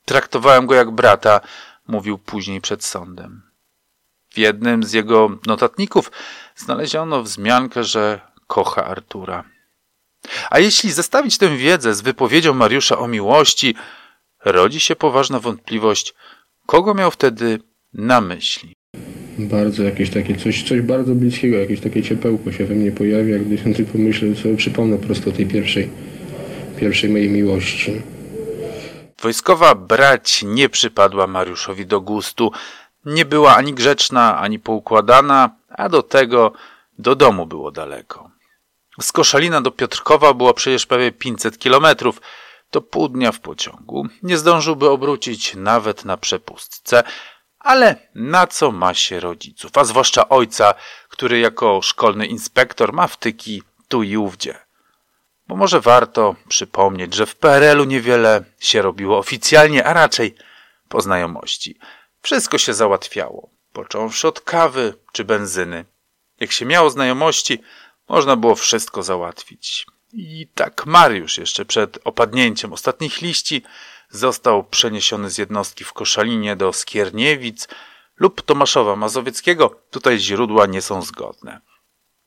[SPEAKER 1] Traktowałem go jak brata, mówił później przed sądem. W jednym z jego notatników znaleziono wzmiankę, że kocha Artura. A jeśli zestawić tę wiedzę z wypowiedzią Mariusza o miłości, rodzi się poważna wątpliwość, kogo miał wtedy na myśli.
[SPEAKER 2] Bardzo jakieś takie coś, coś bardzo bliskiego, jakieś takie ciepełko się we mnie pojawia, gdy się tylko myślę, sobie przypomnę prosto tej pierwszej, pierwszej mojej miłości.
[SPEAKER 1] Wojskowa brać nie przypadła Mariuszowi do gustu. Nie była ani grzeczna, ani poukładana, a do tego do domu było daleko. Z Koszalina do Piotrkowa było przecież prawie 500 kilometrów. To pół dnia w pociągu. Nie zdążyłby obrócić nawet na przepustce. Ale na co ma się rodziców, a zwłaszcza ojca, który jako szkolny inspektor ma wtyki tu i ówdzie. Bo może warto przypomnieć, że w PRL-u niewiele się robiło oficjalnie, a raczej po znajomości. Wszystko się załatwiało, począwszy od kawy czy benzyny. Jak się miało znajomości, można było wszystko załatwić. I tak Mariusz jeszcze przed opadnięciem ostatnich liści został przeniesiony z jednostki w Koszalinie do Skierniewic lub Tomaszowa Mazowieckiego. Tutaj źródła nie są zgodne.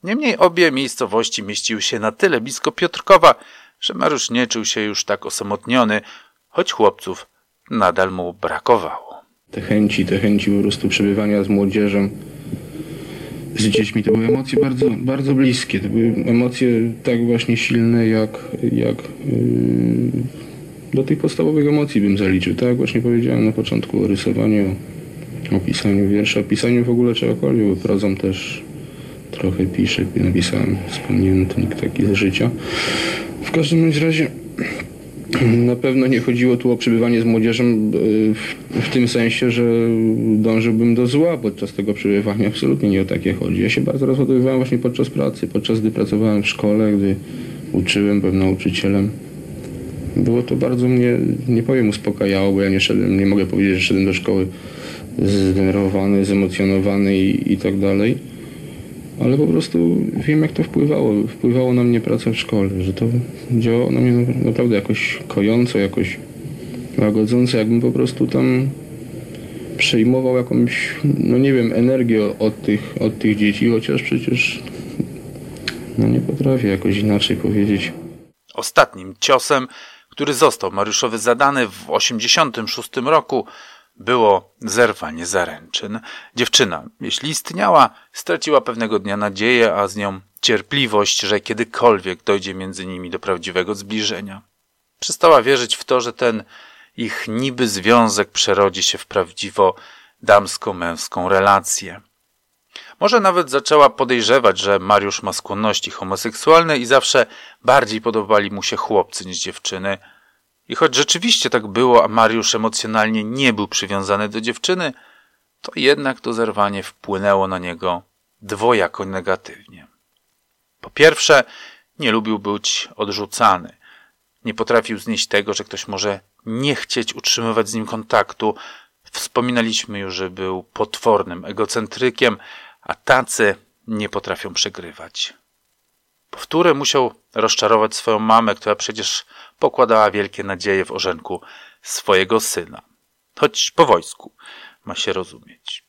[SPEAKER 1] Niemniej obie miejscowości mieściły się na tyle blisko Piotrkowa, że Mariusz nie czuł się już tak osamotniony, choć chłopców nadal mu brakowało.
[SPEAKER 2] Te chęci, te chęci po prostu przebywania z młodzieżą, z dziećmi to były emocje bardzo, bardzo bliskie. To były emocje tak właśnie silne jak, jak yy, do tych podstawowych emocji bym zaliczył. Tak jak właśnie powiedziałem na początku o rysowaniu, o pisaniu wiersza, o pisaniu w ogóle czegokolwiek, bo prozą też trochę piszę, napisałem wspomniennik taki ze życia. W każdym razie na pewno nie chodziło tu o przebywanie z młodzieżą e, w, w, tym sensie, że dążyłbym do zła podczas tego przebywania. Absolutnie nie o takie chodzi. Ja się bardzo rozładowywałem właśnie podczas pracy, podczas gdy pracowałem w szkole, gdy uczyłem, byłem nauczycielem. Było to bardzo mnie, nie powiem, uspokajało, bo ja nie szedłem, nie mogę powiedzieć, że szedłem do szkoły zdenerwowany, zemocjonowany i, i tak dalej ale po prostu wiem jak to wpływało. Wpływało na mnie praca w szkole, że to działało na mnie naprawdę jakoś kojąco, jakoś łagodząco, jakbym po prostu tam przejmował jakąś, no nie wiem, energię od tych, od tych dzieci, chociaż przecież no nie potrafię jakoś inaczej powiedzieć.
[SPEAKER 1] Ostatnim ciosem, który został Mariuszowi zadany w 1986 roku, było zerwanie zaręczyn. Dziewczyna, jeśli istniała, straciła pewnego dnia nadzieję, a z nią cierpliwość, że kiedykolwiek dojdzie między nimi do prawdziwego zbliżenia. Przestała wierzyć w to, że ten ich niby związek przerodzi się w prawdziwo damsko-męską relację. Może nawet zaczęła podejrzewać, że Mariusz ma skłonności homoseksualne i zawsze bardziej podobali mu się chłopcy niż dziewczyny – i choć rzeczywiście tak było, a Mariusz emocjonalnie nie był przywiązany do dziewczyny, to jednak to zerwanie wpłynęło na niego dwojako negatywnie. Po pierwsze, nie lubił być odrzucany. Nie potrafił znieść tego, że ktoś może nie chcieć utrzymywać z nim kontaktu. Wspominaliśmy już, że był potwornym egocentrykiem, a tacy nie potrafią przegrywać. Powtórę musiał rozczarować swoją mamę, która przecież pokładała wielkie nadzieje w orzenku swojego syna. Choć po wojsku, ma się rozumieć.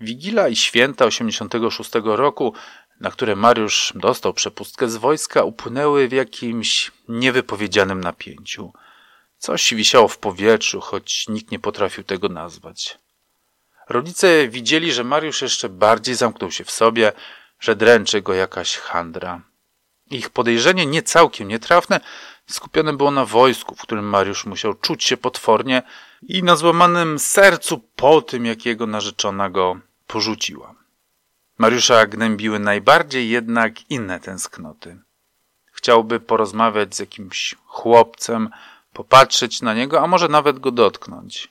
[SPEAKER 1] Wigila i święta 86 roku, na które Mariusz dostał przepustkę z wojska, upłynęły w jakimś niewypowiedzianym napięciu. Coś wisiało w powietrzu, choć nikt nie potrafił tego nazwać. Rodzice widzieli, że Mariusz jeszcze bardziej zamknął się w sobie, że dręczy go jakaś handra. Ich podejrzenie nie całkiem nietrafne skupione było na wojsku, w którym Mariusz musiał czuć się potwornie i na złamanym sercu po tym, jak jego narzeczona go porzuciła. Mariusza gnębiły najbardziej jednak inne tęsknoty. Chciałby porozmawiać z jakimś chłopcem, popatrzeć na niego, a może nawet go dotknąć.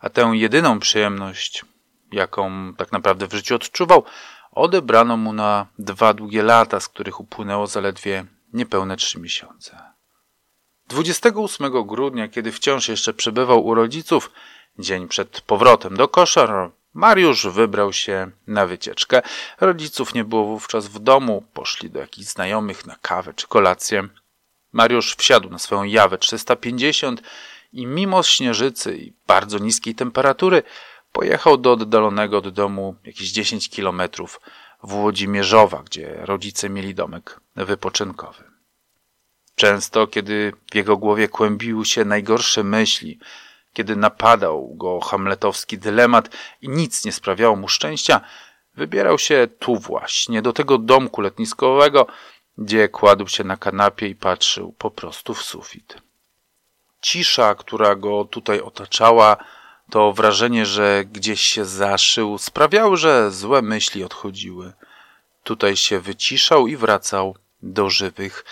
[SPEAKER 1] A tę jedyną przyjemność, jaką tak naprawdę w życiu odczuwał, odebrano mu na dwa długie lata, z których upłynęło zaledwie niepełne trzy miesiące. 28 grudnia, kiedy wciąż jeszcze przebywał u rodziców, dzień przed powrotem do koszar, Mariusz wybrał się na wycieczkę. Rodziców nie było wówczas w domu, poszli do jakichś znajomych na kawę czy kolację. Mariusz wsiadł na swoją jawę 350 i mimo śnieżycy i bardzo niskiej temperatury Pojechał do oddalonego od domu jakieś 10 kilometrów w Łodzimierzowa, gdzie rodzice mieli domek wypoczynkowy. Często, kiedy w jego głowie kłębiły się najgorsze myśli, kiedy napadał go hamletowski dylemat i nic nie sprawiało mu szczęścia, wybierał się tu właśnie, do tego domku letniskowego, gdzie kładł się na kanapie i patrzył po prostu w sufit. Cisza, która go tutaj otaczała, to wrażenie, że gdzieś się zaszył, sprawiało, że złe myśli odchodziły. Tutaj się wyciszał i wracał do żywych.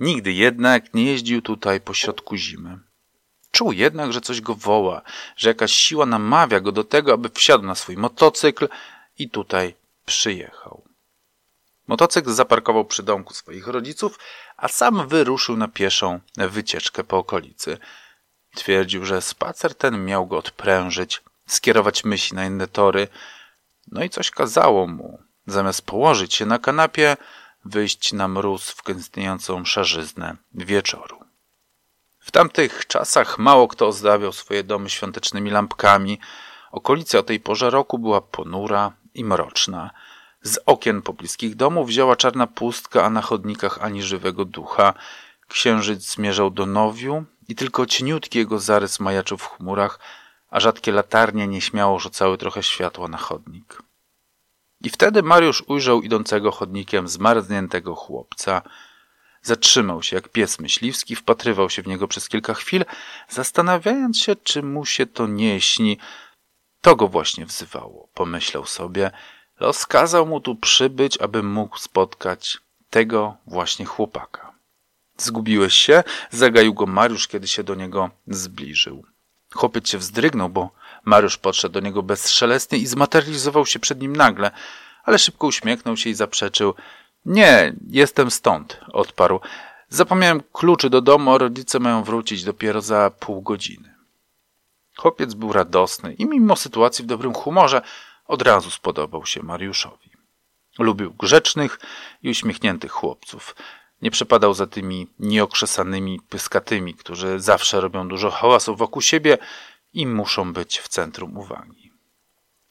[SPEAKER 1] Nigdy jednak nie jeździł tutaj pośrodku zimy. Czuł jednak, że coś go woła, że jakaś siła namawia go do tego, aby wsiadł na swój motocykl i tutaj przyjechał. Motocykl zaparkował przy domku swoich rodziców, a sam wyruszył na pieszą wycieczkę po okolicy. Twierdził, że spacer ten miał go odprężyć, skierować myśli na inne tory. No i coś kazało mu, zamiast położyć się na kanapie, wyjść na mróz w gęstniejącą szarzyznę wieczoru. W tamtych czasach mało kto ozdabiał swoje domy świątecznymi lampkami. Okolica o tej porze roku była ponura i mroczna. Z okien pobliskich domów wzięła czarna pustka, a na chodnikach ani żywego ducha. Księżyc zmierzał do nowiu, i tylko cieniutki jego zarys majaczył w chmurach, a rzadkie latarnie nieśmiało rzucały trochę światła na chodnik. I wtedy Mariusz ujrzał idącego chodnikiem zmarzniętego chłopca. Zatrzymał się jak pies myśliwski, wpatrywał się w niego przez kilka chwil, zastanawiając się, czy mu się to nie śni. To go właśnie wzywało, pomyślał sobie. Los kazał mu tu przybyć, aby mógł spotkać tego właśnie chłopaka. Zgubiłeś się? Zagaił go Mariusz, kiedy się do niego zbliżył. Chłopiec się wzdrygnął, bo Mariusz podszedł do niego bezszelestnie i zmaterializował się przed nim nagle, ale szybko uśmiechnął się i zaprzeczył. Nie, jestem stąd, odparł. Zapomniałem kluczy do domu, a rodzice mają wrócić dopiero za pół godziny. Chłopiec był radosny i mimo sytuacji w dobrym humorze od razu spodobał się Mariuszowi. Lubił grzecznych i uśmiechniętych chłopców. Nie przepadał za tymi nieokrzesanymi pyskatymi, którzy zawsze robią dużo hałasu wokół siebie i muszą być w centrum uwagi.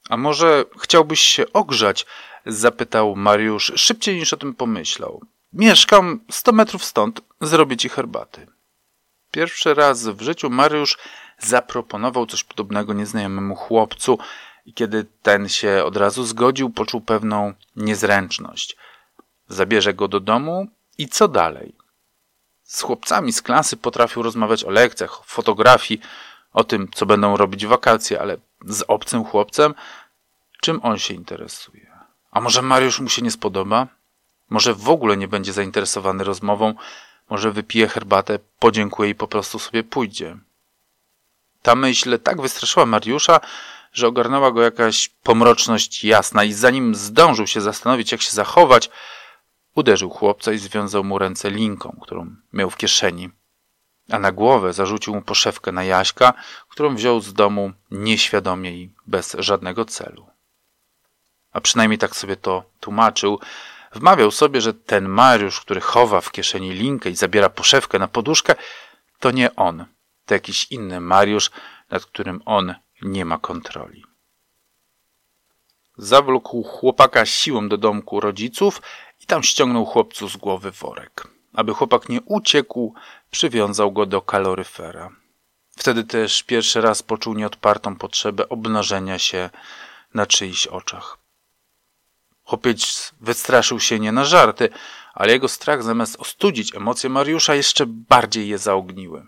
[SPEAKER 1] A może chciałbyś się ogrzać? zapytał Mariusz szybciej niż o tym pomyślał. Mieszkam sto metrów stąd, zrobię ci herbaty. Pierwszy raz w życiu Mariusz zaproponował coś podobnego nieznajomemu chłopcu i kiedy ten się od razu zgodził, poczuł pewną niezręczność. Zabierze go do domu i co dalej? Z chłopcami z klasy potrafił rozmawiać o lekcjach, o fotografii, o tym, co będą robić wakacje, ale z obcym chłopcem, czym on się interesuje? A może Mariusz mu się nie spodoba? Może w ogóle nie będzie zainteresowany rozmową? Może wypije herbatę, podziękuje i po prostu sobie pójdzie? Ta myśl tak wystraszyła Mariusza, że ogarnęła go jakaś pomroczność jasna i zanim zdążył się zastanowić, jak się zachować, uderzył chłopca i związał mu ręce linką, którą miał w kieszeni a na głowę zarzucił mu poszewkę na Jaśka, którą wziął z domu nieświadomie i bez żadnego celu. A przynajmniej tak sobie to tłumaczył. Wmawiał sobie, że ten Mariusz, który chowa w kieszeni linkę i zabiera poszewkę na poduszkę, to nie on, to jakiś inny Mariusz, nad którym on nie ma kontroli. Zawlókł chłopaka siłą do domku rodziców tam ściągnął chłopcu z głowy worek. Aby chłopak nie uciekł, przywiązał go do kaloryfera. Wtedy też pierwszy raz poczuł nieodpartą potrzebę obnażenia się na czyichś oczach. Chłopiec wystraszył się nie na żarty, ale jego strach zamiast ostudzić emocje Mariusza jeszcze bardziej je zaogniły.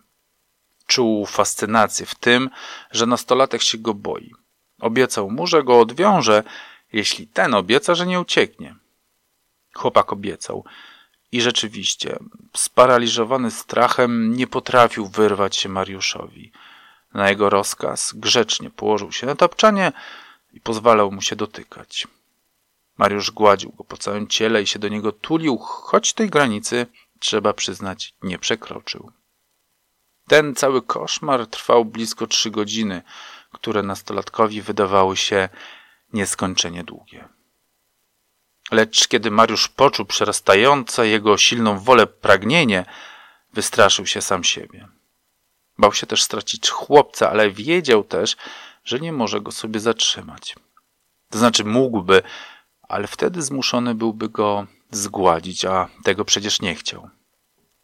[SPEAKER 1] Czuł fascynację w tym, że nastolatek się go boi. Obiecał mu, że go odwiąże, jeśli ten obieca, że nie ucieknie. Chłopak obiecał – i rzeczywiście, sparaliżowany strachem, nie potrafił wyrwać się Mariuszowi. Na jego rozkaz grzecznie położył się na tapczanie i pozwalał mu się dotykać. Mariusz gładził go po całym ciele i się do niego tulił, choć tej granicy, trzeba przyznać, nie przekroczył. Ten cały koszmar trwał blisko trzy godziny, które nastolatkowi wydawały się nieskończenie długie. Lecz kiedy Mariusz poczuł przerastające jego silną wolę pragnienie, wystraszył się sam siebie. Bał się też stracić chłopca, ale wiedział też, że nie może go sobie zatrzymać. To znaczy mógłby, ale wtedy zmuszony byłby go zgładzić, a tego przecież nie chciał.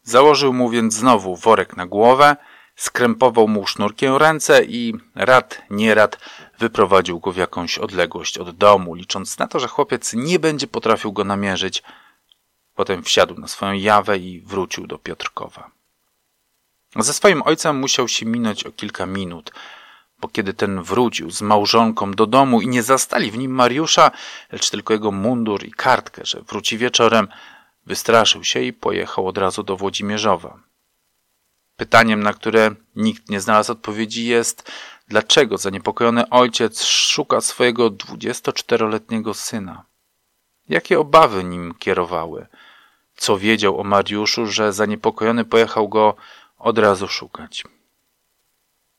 [SPEAKER 1] Założył mu więc znowu worek na głowę, skrępował mu sznurkiem ręce i rad, nie rad wyprowadził go w jakąś odległość od domu, licząc na to, że chłopiec nie będzie potrafił go namierzyć. Potem wsiadł na swoją jawę i wrócił do Piotrkowa. Ze swoim ojcem musiał się minąć o kilka minut, bo kiedy ten wrócił z małżonką do domu i nie zastali w nim Mariusza, lecz tylko jego mundur i kartkę, że wróci wieczorem, wystraszył się i pojechał od razu do Włodzimierzowa. Pytaniem, na które nikt nie znalazł odpowiedzi jest, dlaczego zaniepokojony ojciec szuka swojego 24-letniego syna? Jakie obawy nim kierowały? Co wiedział o Mariuszu, że zaniepokojony pojechał go od razu szukać?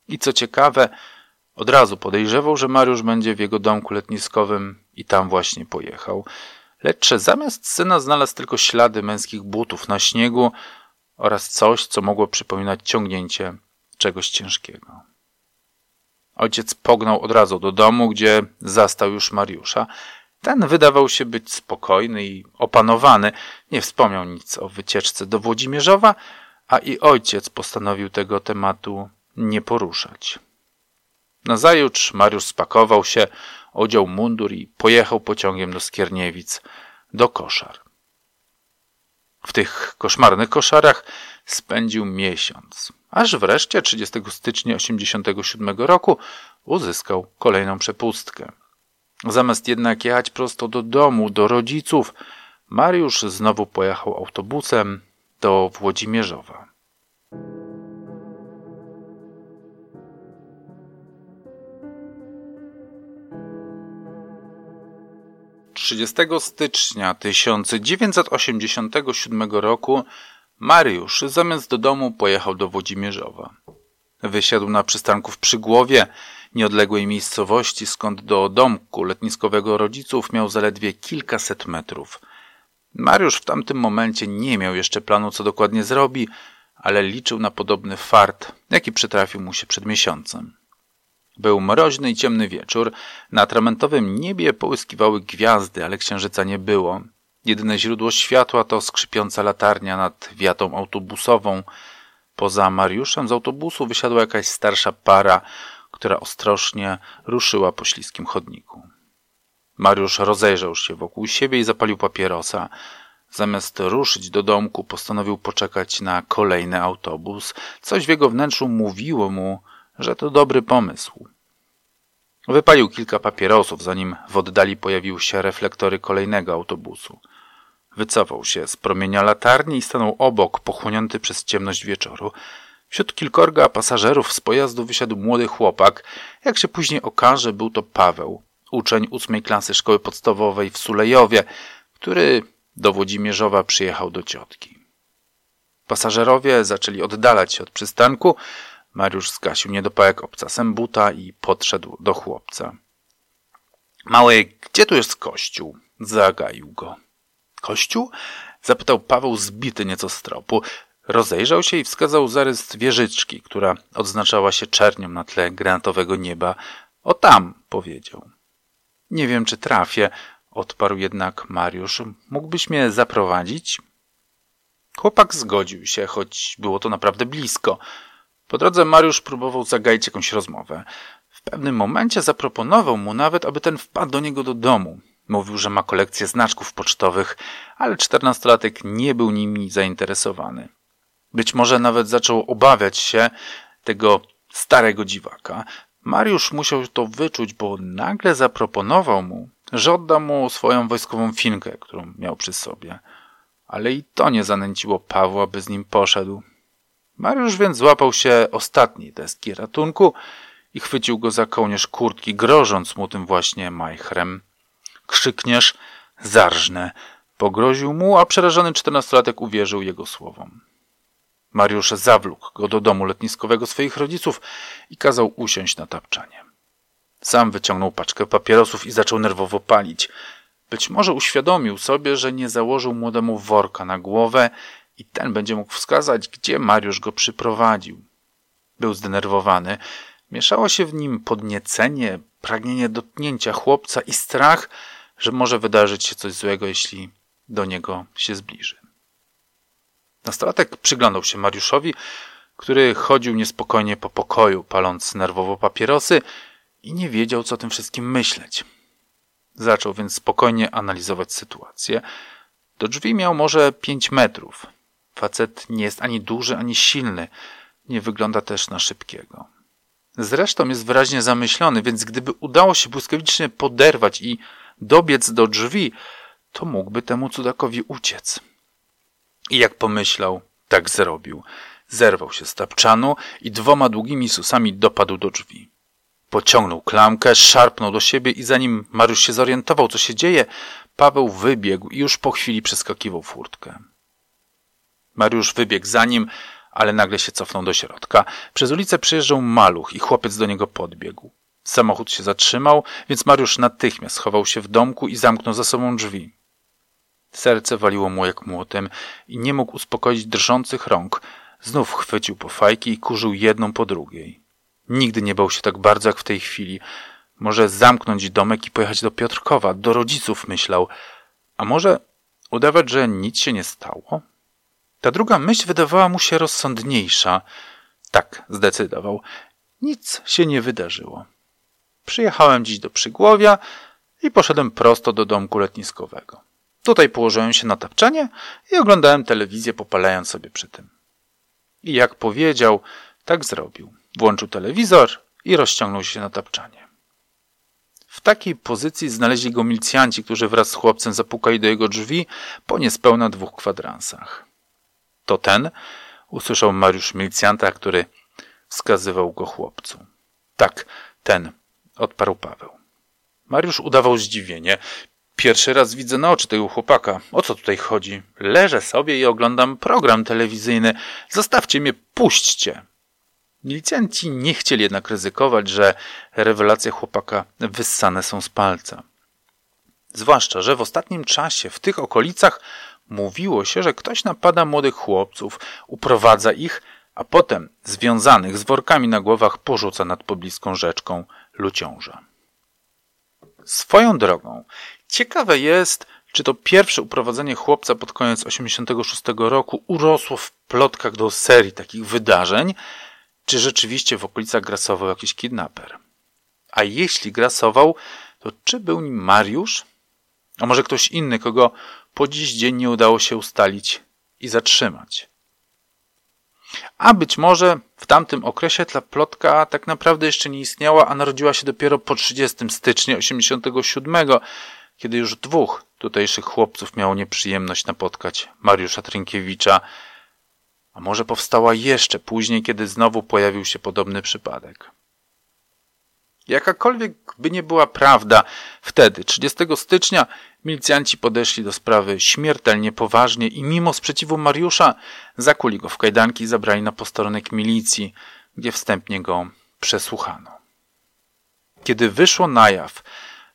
[SPEAKER 1] I co ciekawe, od razu podejrzewał, że Mariusz będzie w jego domku letniskowym i tam właśnie pojechał. Lecz zamiast syna znalazł tylko ślady męskich butów na śniegu, oraz coś, co mogło przypominać ciągnięcie czegoś ciężkiego. Ojciec pognał od razu do domu, gdzie zastał już Mariusza. Ten wydawał się być spokojny i opanowany, nie wspomniał nic o wycieczce do Włodzimierzowa, a i ojciec postanowił tego tematu nie poruszać. Nazajutrz Mariusz spakował się, odział mundur i pojechał pociągiem do Skierniewic, do koszar. W tych koszmarnych koszarach spędził miesiąc, aż wreszcie 30 stycznia 1987 roku uzyskał kolejną przepustkę. Zamiast jednak jechać prosto do domu, do rodziców, Mariusz znowu pojechał autobusem do Włodzimierzowa. 30 stycznia 1987 roku Mariusz zamiast do domu pojechał do Włodzimierzowa. Wysiadł na przystanku w Przygłowie, nieodległej miejscowości, skąd do domku letniskowego rodziców miał zaledwie kilkaset metrów. Mariusz w tamtym momencie nie miał jeszcze planu, co dokładnie zrobi, ale liczył na podobny fart, jaki przytrafił mu się przed miesiącem. Był mroźny i ciemny wieczór. Na atramentowym niebie połyskiwały gwiazdy, ale księżyca nie było. Jedyne źródło światła to skrzypiąca latarnia nad wiatą autobusową. Poza Mariuszem z autobusu wysiadła jakaś starsza para, która ostrożnie ruszyła po śliskim chodniku. Mariusz rozejrzał się wokół siebie i zapalił papierosa. Zamiast ruszyć do domku, postanowił poczekać na kolejny autobus. Coś w jego wnętrzu mówiło mu, że to dobry pomysł. Wypalił kilka papierosów, zanim w oddali pojawiły się reflektory kolejnego autobusu. Wycofał się z promienia latarni i stanął obok, pochłonięty przez ciemność wieczoru. Wśród kilkorga pasażerów z pojazdu wysiadł młody chłopak. Jak się później okaże, był to Paweł, uczeń ósmej klasy szkoły podstawowej w Sulejowie, który do Włodzimierzowa przyjechał do ciotki. Pasażerowie zaczęli oddalać się od przystanku, Mariusz zgasił niedopałek obcasem buta i podszedł do chłopca. Mały, gdzie tu jest kościół? Zagaił go. Kościół? Zapytał Paweł zbity nieco z tropu. Rozejrzał się i wskazał zarys wieżyczki, która odznaczała się czernią na tle granatowego nieba. O tam, powiedział. Nie wiem, czy trafię, odparł jednak Mariusz. Mógłbyś mnie zaprowadzić? Chłopak zgodził się, choć było to naprawdę blisko. Po drodze Mariusz próbował zagaić jakąś rozmowę. W pewnym momencie zaproponował mu nawet, aby ten wpadł do niego do domu. Mówił, że ma kolekcję znaczków pocztowych, ale czternastolatek nie był nimi zainteresowany. Być może nawet zaczął obawiać się tego starego dziwaka. Mariusz musiał to wyczuć, bo nagle zaproponował mu, że odda mu swoją wojskową finkę, którą miał przy sobie. Ale i to nie zanęciło Pawła, by z nim poszedł. Mariusz więc złapał się ostatniej deski ratunku i chwycił go za kołnierz kurtki, grożąc mu tym właśnie majchrem. Krzykniesz, zarżnę. Pogroził mu, a przerażony czternastolatek uwierzył jego słowom. Mariusz zawlókł go do domu letniskowego swoich rodziców i kazał usiąść na tapczanie. Sam wyciągnął paczkę papierosów i zaczął nerwowo palić. Być może uświadomił sobie, że nie założył młodemu worka na głowę i ten będzie mógł wskazać, gdzie Mariusz go przyprowadził. Był zdenerwowany. Mieszało się w nim podniecenie, pragnienie dotknięcia chłopca i strach, że może wydarzyć się coś złego, jeśli do niego się zbliży. Nastolatek przyglądał się Mariuszowi, który chodził niespokojnie po pokoju, paląc nerwowo papierosy i nie wiedział, co o tym wszystkim myśleć. Zaczął więc spokojnie analizować sytuację. Do drzwi miał może pięć metrów. Facet nie jest ani duży, ani silny. Nie wygląda też na szybkiego. Zresztą jest wyraźnie zamyślony, więc gdyby udało się błyskawicznie poderwać i dobiec do drzwi, to mógłby temu cudakowi uciec. I jak pomyślał, tak zrobił. Zerwał się z tapczanu i dwoma długimi susami dopadł do drzwi. Pociągnął klamkę, szarpnął do siebie i zanim Mariusz się zorientował, co się dzieje, Paweł wybiegł i już po chwili przeskakiwał furtkę. Mariusz wybiegł za nim, ale nagle się cofnął do środka. Przez ulicę przejeżdżał maluch i chłopiec do niego podbiegł. Samochód się zatrzymał, więc Mariusz natychmiast schował się w domku i zamknął za sobą drzwi. Serce waliło mu jak młotem i nie mógł uspokoić drżących rąk. Znów chwycił po fajki i kurzył jedną po drugiej. Nigdy nie bał się tak bardzo jak w tej chwili. Może zamknąć domek i pojechać do Piotrkowa, do rodziców myślał. A może udawać, że nic się nie stało? Ta druga myśl wydawała mu się rozsądniejsza. Tak, zdecydował. Nic się nie wydarzyło. Przyjechałem dziś do Przygłowia i poszedłem prosto do domku letniskowego. Tutaj położyłem się na tapczanie i oglądałem telewizję, popalając sobie przy tym. I jak powiedział, tak zrobił. Włączył telewizor i rozciągnął się na tapczanie. W takiej pozycji znaleźli go milicjanci, którzy wraz z chłopcem zapukali do jego drzwi po niespełna dwóch kwadransach. To ten usłyszał Mariusz milicjanta, który wskazywał go chłopcu. Tak, ten, odparł Paweł. Mariusz udawał zdziwienie. Pierwszy raz widzę na oczy tego chłopaka. O co tutaj chodzi? Leżę sobie i oglądam program telewizyjny. Zostawcie mnie, puśćcie. Milicjanci nie chcieli jednak ryzykować, że rewelacje chłopaka wyssane są z palca. Zwłaszcza, że w ostatnim czasie w tych okolicach mówiło się, że ktoś napada młodych chłopców, uprowadza ich, a potem związanych z workami na głowach porzuca nad pobliską rzeczką Luciąża. Swoją drogą, ciekawe jest, czy to pierwsze uprowadzenie chłopca pod koniec 86 roku urosło w plotkach do serii takich wydarzeń, czy rzeczywiście w okolicach grasował jakiś kidnaper. A jeśli grasował, to czy był nim Mariusz? A może ktoś inny, kogo po dziś dzień nie udało się ustalić i zatrzymać? A być może w tamtym okresie ta plotka tak naprawdę jeszcze nie istniała, a narodziła się dopiero po 30 stycznia 87, kiedy już dwóch tutejszych chłopców miało nieprzyjemność napotkać Mariusza Trynkiewicza, a może powstała jeszcze później, kiedy znowu pojawił się podobny przypadek. Jakakolwiek by nie była prawda, wtedy, 30 stycznia, milicjanci podeszli do sprawy śmiertelnie poważnie i mimo sprzeciwu Mariusza zakuli go w kajdanki i zabrali na posterunek milicji, gdzie wstępnie go przesłuchano. Kiedy wyszło na jaw,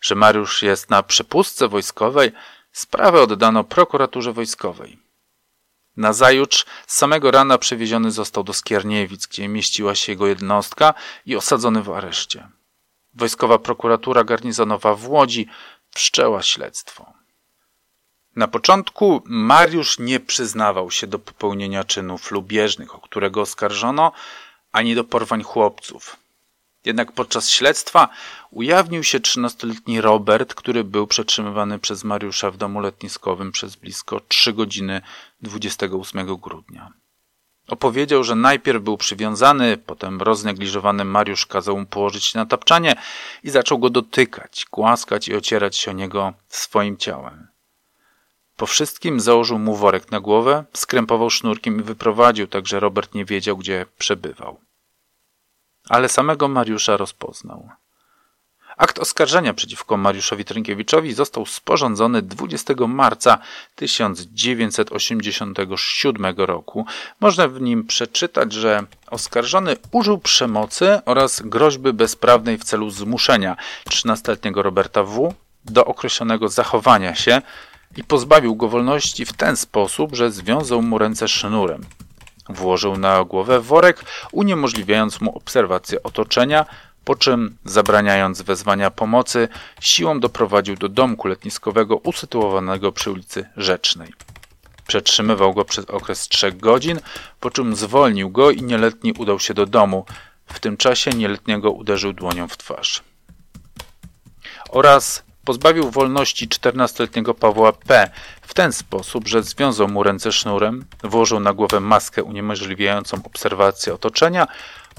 [SPEAKER 1] że Mariusz jest na przepustce wojskowej, sprawę oddano prokuraturze wojskowej. Nazajutrz z samego rana przewieziony został do Skierniewic, gdzie mieściła się jego jednostka i osadzony w areszcie. Wojskowa prokuratura garnizonowa w Łodzi wszczęła śledztwo. Na początku Mariusz nie przyznawał się do popełnienia czynów lubieżnych, o którego oskarżono, ani do porwań chłopców. Jednak podczas śledztwa ujawnił się 13-letni Robert, który był przetrzymywany przez Mariusza w domu letniskowym przez blisko 3 godziny 28 grudnia. Opowiedział, że najpierw był przywiązany, potem roznegliżowany Mariusz kazał mu położyć się na tapczanie i zaczął go dotykać, głaskać i ocierać się o niego swoim ciałem. Po wszystkim założył mu worek na głowę, skrępował sznurkiem i wyprowadził, tak że Robert nie wiedział, gdzie przebywał. Ale samego Mariusza rozpoznał. Akt oskarżenia przeciwko Mariuszowi Trynkiewiczowi został sporządzony 20 marca 1987 roku. Można w nim przeczytać, że oskarżony użył przemocy oraz groźby bezprawnej w celu zmuszenia 13-letniego Roberta W. do określonego zachowania się i pozbawił go wolności w ten sposób, że związał mu ręce sznurem. Włożył na głowę worek, uniemożliwiając mu obserwację otoczenia, po czym, zabraniając wezwania pomocy, siłą doprowadził do domku letniskowego usytuowanego przy ulicy Rzecznej. Przetrzymywał go przez okres trzech godzin, po czym zwolnił go i nieletni udał się do domu. W tym czasie nieletniego uderzył dłonią w twarz. Oraz pozbawił wolności 14-letniego Pawła P. w ten sposób, że związał mu ręce sznurem, włożył na głowę maskę uniemożliwiającą obserwację otoczenia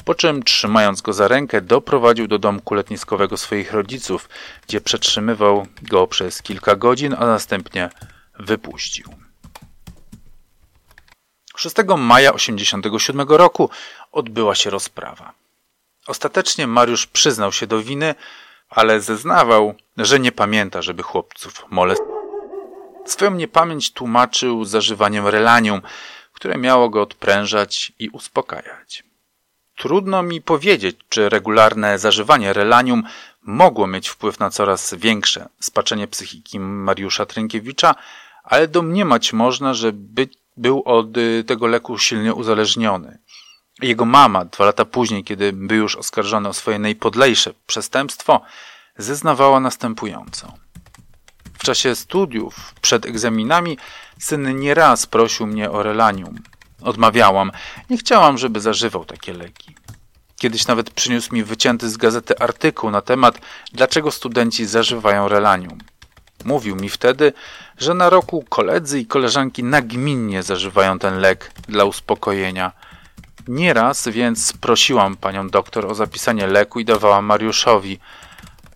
[SPEAKER 1] po czym trzymając go za rękę doprowadził do domku letniskowego swoich rodziców, gdzie przetrzymywał go przez kilka godzin, a następnie wypuścił. 6 maja 1987 roku odbyła się rozprawa. Ostatecznie Mariusz przyznał się do winy, ale zeznawał, że nie pamięta, żeby chłopców molestował. Swoją niepamięć tłumaczył zażywaniem relanium, które miało go odprężać i uspokajać. Trudno mi powiedzieć, czy regularne zażywanie relanium mogło mieć wpływ na coraz większe spaczenie psychiki Mariusza Trynkiewicza, ale domniemać można, że by, był od y, tego leku silnie uzależniony. Jego mama, dwa lata później, kiedy był już oskarżony o swoje najpodlejsze przestępstwo, zeznawała następująco. W czasie studiów, przed egzaminami, syn nieraz prosił mnie o relanium. Odmawiałam. Nie chciałam, żeby zażywał takie leki. Kiedyś nawet przyniósł mi wycięty z gazety artykuł na temat, dlaczego studenci zażywają relanium. mówił mi wtedy, że na roku koledzy i koleżanki nagminnie zażywają ten lek dla uspokojenia. Nieraz więc prosiłam panią doktor o zapisanie leku i dawałam Mariuszowi.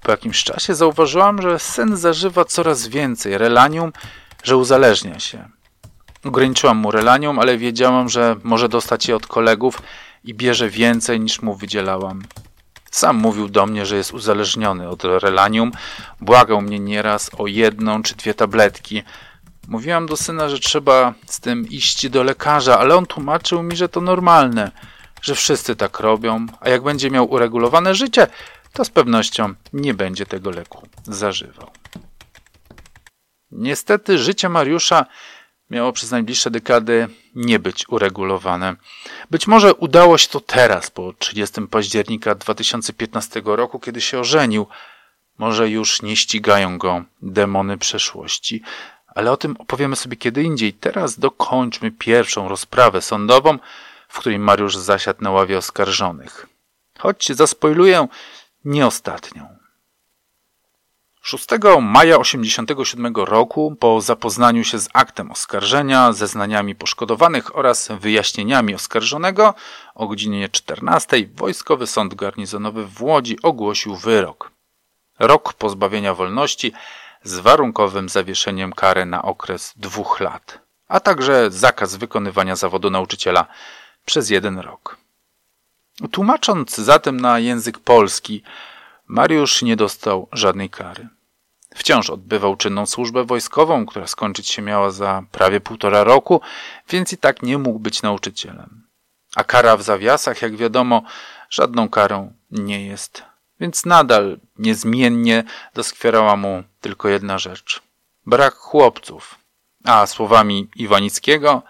[SPEAKER 1] Po jakimś czasie zauważyłam, że syn zażywa coraz więcej relanium, że uzależnia się. Ograniczyłam mu relanium, ale wiedziałam, że może dostać je od kolegów i bierze więcej niż mu wydzielałam. Sam mówił do mnie, że jest uzależniony od relanium, błagał mnie nieraz o jedną czy dwie tabletki. Mówiłam do syna, że trzeba z tym iść do lekarza, ale on tłumaczył mi, że to normalne, że wszyscy tak robią, a jak będzie miał uregulowane życie, to z pewnością nie będzie tego leku zażywał. Niestety życie Mariusza miało przez najbliższe dekady nie być uregulowane. Być może udało się to teraz, po 30 października 2015 roku, kiedy się ożenił. Może już nie ścigają go demony przeszłości, ale o tym opowiemy sobie kiedy indziej. Teraz dokończmy pierwszą rozprawę sądową, w której Mariusz zasiadł na ławie oskarżonych. Choć zaspoiluję, nie ostatnią. 6 maja 1987 roku, po zapoznaniu się z aktem oskarżenia, zeznaniami poszkodowanych oraz wyjaśnieniami oskarżonego, o godzinie 14 Wojskowy Sąd Garnizonowy w Łodzi ogłosił wyrok. Rok pozbawienia wolności z warunkowym zawieszeniem kary na okres dwóch lat, a także zakaz wykonywania zawodu nauczyciela przez jeden rok. Tłumacząc zatem na język polski, Mariusz nie dostał żadnej kary. Wciąż odbywał czynną służbę wojskową, która skończyć się miała za prawie półtora roku, więc i tak nie mógł być nauczycielem. A kara w zawiasach, jak wiadomo, żadną karą nie jest. Więc nadal niezmiennie doskwierała mu tylko jedna rzecz. Brak chłopców. A słowami Iwanickiego,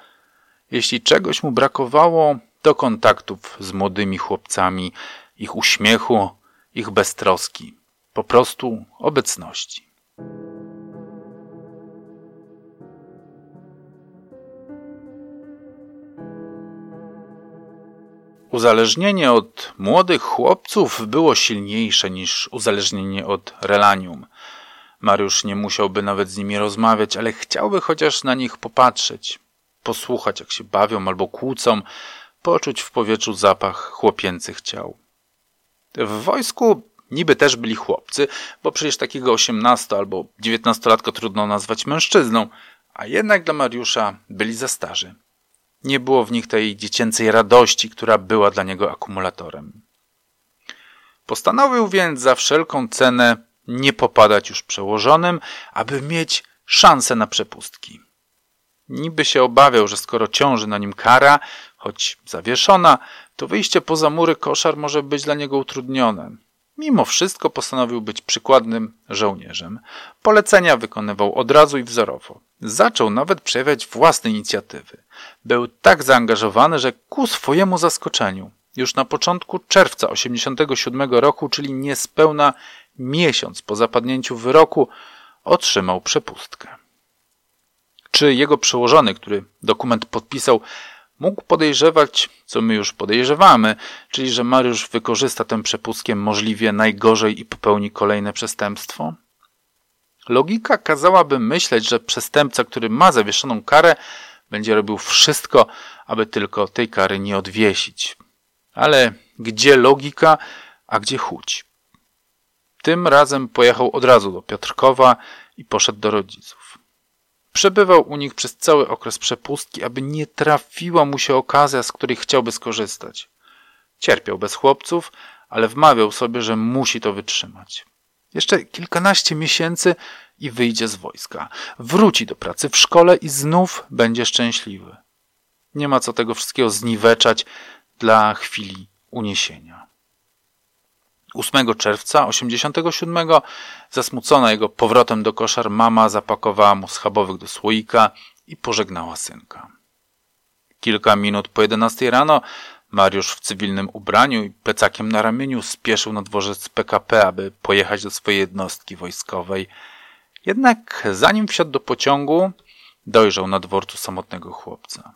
[SPEAKER 1] jeśli czegoś mu brakowało, to kontaktów z młodymi chłopcami, ich uśmiechu, ich beztroski, po prostu obecności. Uzależnienie od młodych chłopców było silniejsze niż uzależnienie od relanium. Mariusz nie musiałby nawet z nimi rozmawiać, ale chciałby chociaż na nich popatrzeć, posłuchać jak się bawią albo kłócą, poczuć w powietrzu zapach chłopięcych ciał. W wojsku niby też byli chłopcy, bo przecież takiego 18 albo 19-latka trudno nazwać mężczyzną, a jednak dla Mariusza byli za starzy. Nie było w nich tej dziecięcej radości, która była dla niego akumulatorem. Postanowił więc za wszelką cenę nie popadać już przełożonym, aby mieć szansę na przepustki. Niby się obawiał, że skoro ciąży na nim kara, choć zawieszona, to wyjście poza mury koszar może być dla niego utrudnione. Mimo wszystko postanowił być przykładnym żołnierzem. Polecenia wykonywał od razu i wzorowo. Zaczął nawet przejawiać własne inicjatywy. Był tak zaangażowany, że ku swojemu zaskoczeniu już na początku czerwca 1987 roku, czyli niespełna miesiąc po zapadnięciu wyroku, otrzymał przepustkę. Czy jego przełożony, który dokument podpisał, mógł podejrzewać, co my już podejrzewamy, czyli że Mariusz wykorzysta tę przepustkę możliwie najgorzej i popełni kolejne przestępstwo? Logika kazałaby myśleć, że przestępca, który ma zawieszoną karę, będzie robił wszystko, aby tylko tej kary nie odwiesić. Ale gdzie logika, a gdzie chuć? Tym razem pojechał od razu do Piotrkowa i poszedł do rodziców. Przebywał u nich przez cały okres przepustki, aby nie trafiła mu się okazja, z której chciałby skorzystać. Cierpiał bez chłopców, ale wmawiał sobie, że musi to wytrzymać. Jeszcze kilkanaście miesięcy i wyjdzie z wojska. Wróci do pracy w szkole i znów będzie szczęśliwy. Nie ma co tego wszystkiego zniweczać dla chwili uniesienia. 8 czerwca 87 zasmucona jego powrotem do koszar mama zapakowała mu schabowych do słoika i pożegnała synka. Kilka minut po 11 rano Mariusz w cywilnym ubraniu i plecakiem na ramieniu spieszył na dworzec PKP, aby pojechać do swojej jednostki wojskowej. Jednak zanim wsiadł do pociągu, dojrzał na dworcu samotnego chłopca,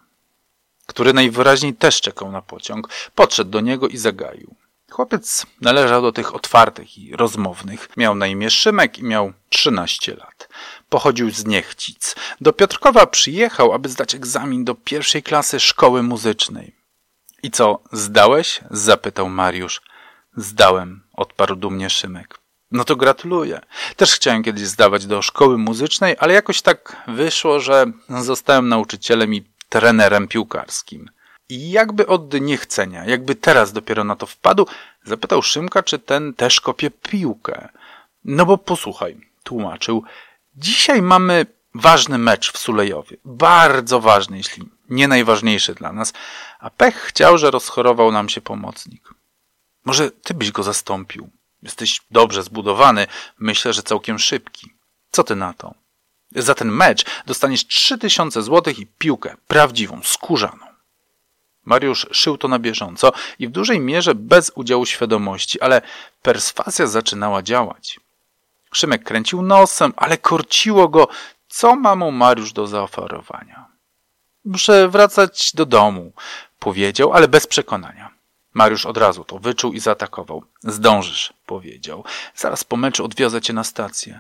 [SPEAKER 1] który najwyraźniej też czekał na pociąg. Podszedł do niego i zagaił. Chłopiec należał do tych otwartych i rozmownych. Miał na imię Szymek i miał 13 lat. Pochodził z Niechcic. Do Piotrkowa przyjechał, aby zdać egzamin do pierwszej klasy szkoły muzycznej. I co, zdałeś? zapytał Mariusz. Zdałem, odparł dumnie Szymek. No to gratuluję. Też chciałem kiedyś zdawać do szkoły muzycznej, ale jakoś tak wyszło, że zostałem nauczycielem i trenerem piłkarskim. I jakby od niechcenia, jakby teraz dopiero na to wpadł, zapytał Szymka, czy ten też kopie piłkę. No bo posłuchaj, tłumaczył, dzisiaj mamy ważny mecz w Sulejowie. Bardzo ważny, jeśli nie najważniejszy dla nas. A pech chciał, że rozchorował nam się pomocnik. Może ty byś go zastąpił. Jesteś dobrze zbudowany, myślę, że całkiem szybki. Co ty na to? Za ten mecz dostaniesz 3000 złotych i piłkę, prawdziwą, skórzaną. Mariusz szył to na bieżąco i w dużej mierze bez udziału świadomości, ale perswazja zaczynała działać. Szymek kręcił nosem, ale korciło go, co ma mu Mariusz do zaoferowania. Muszę wracać do domu, powiedział, ale bez przekonania. Mariusz od razu to wyczuł i zaatakował. Zdążysz, powiedział. Zaraz po meczu odwiozę cię na stację.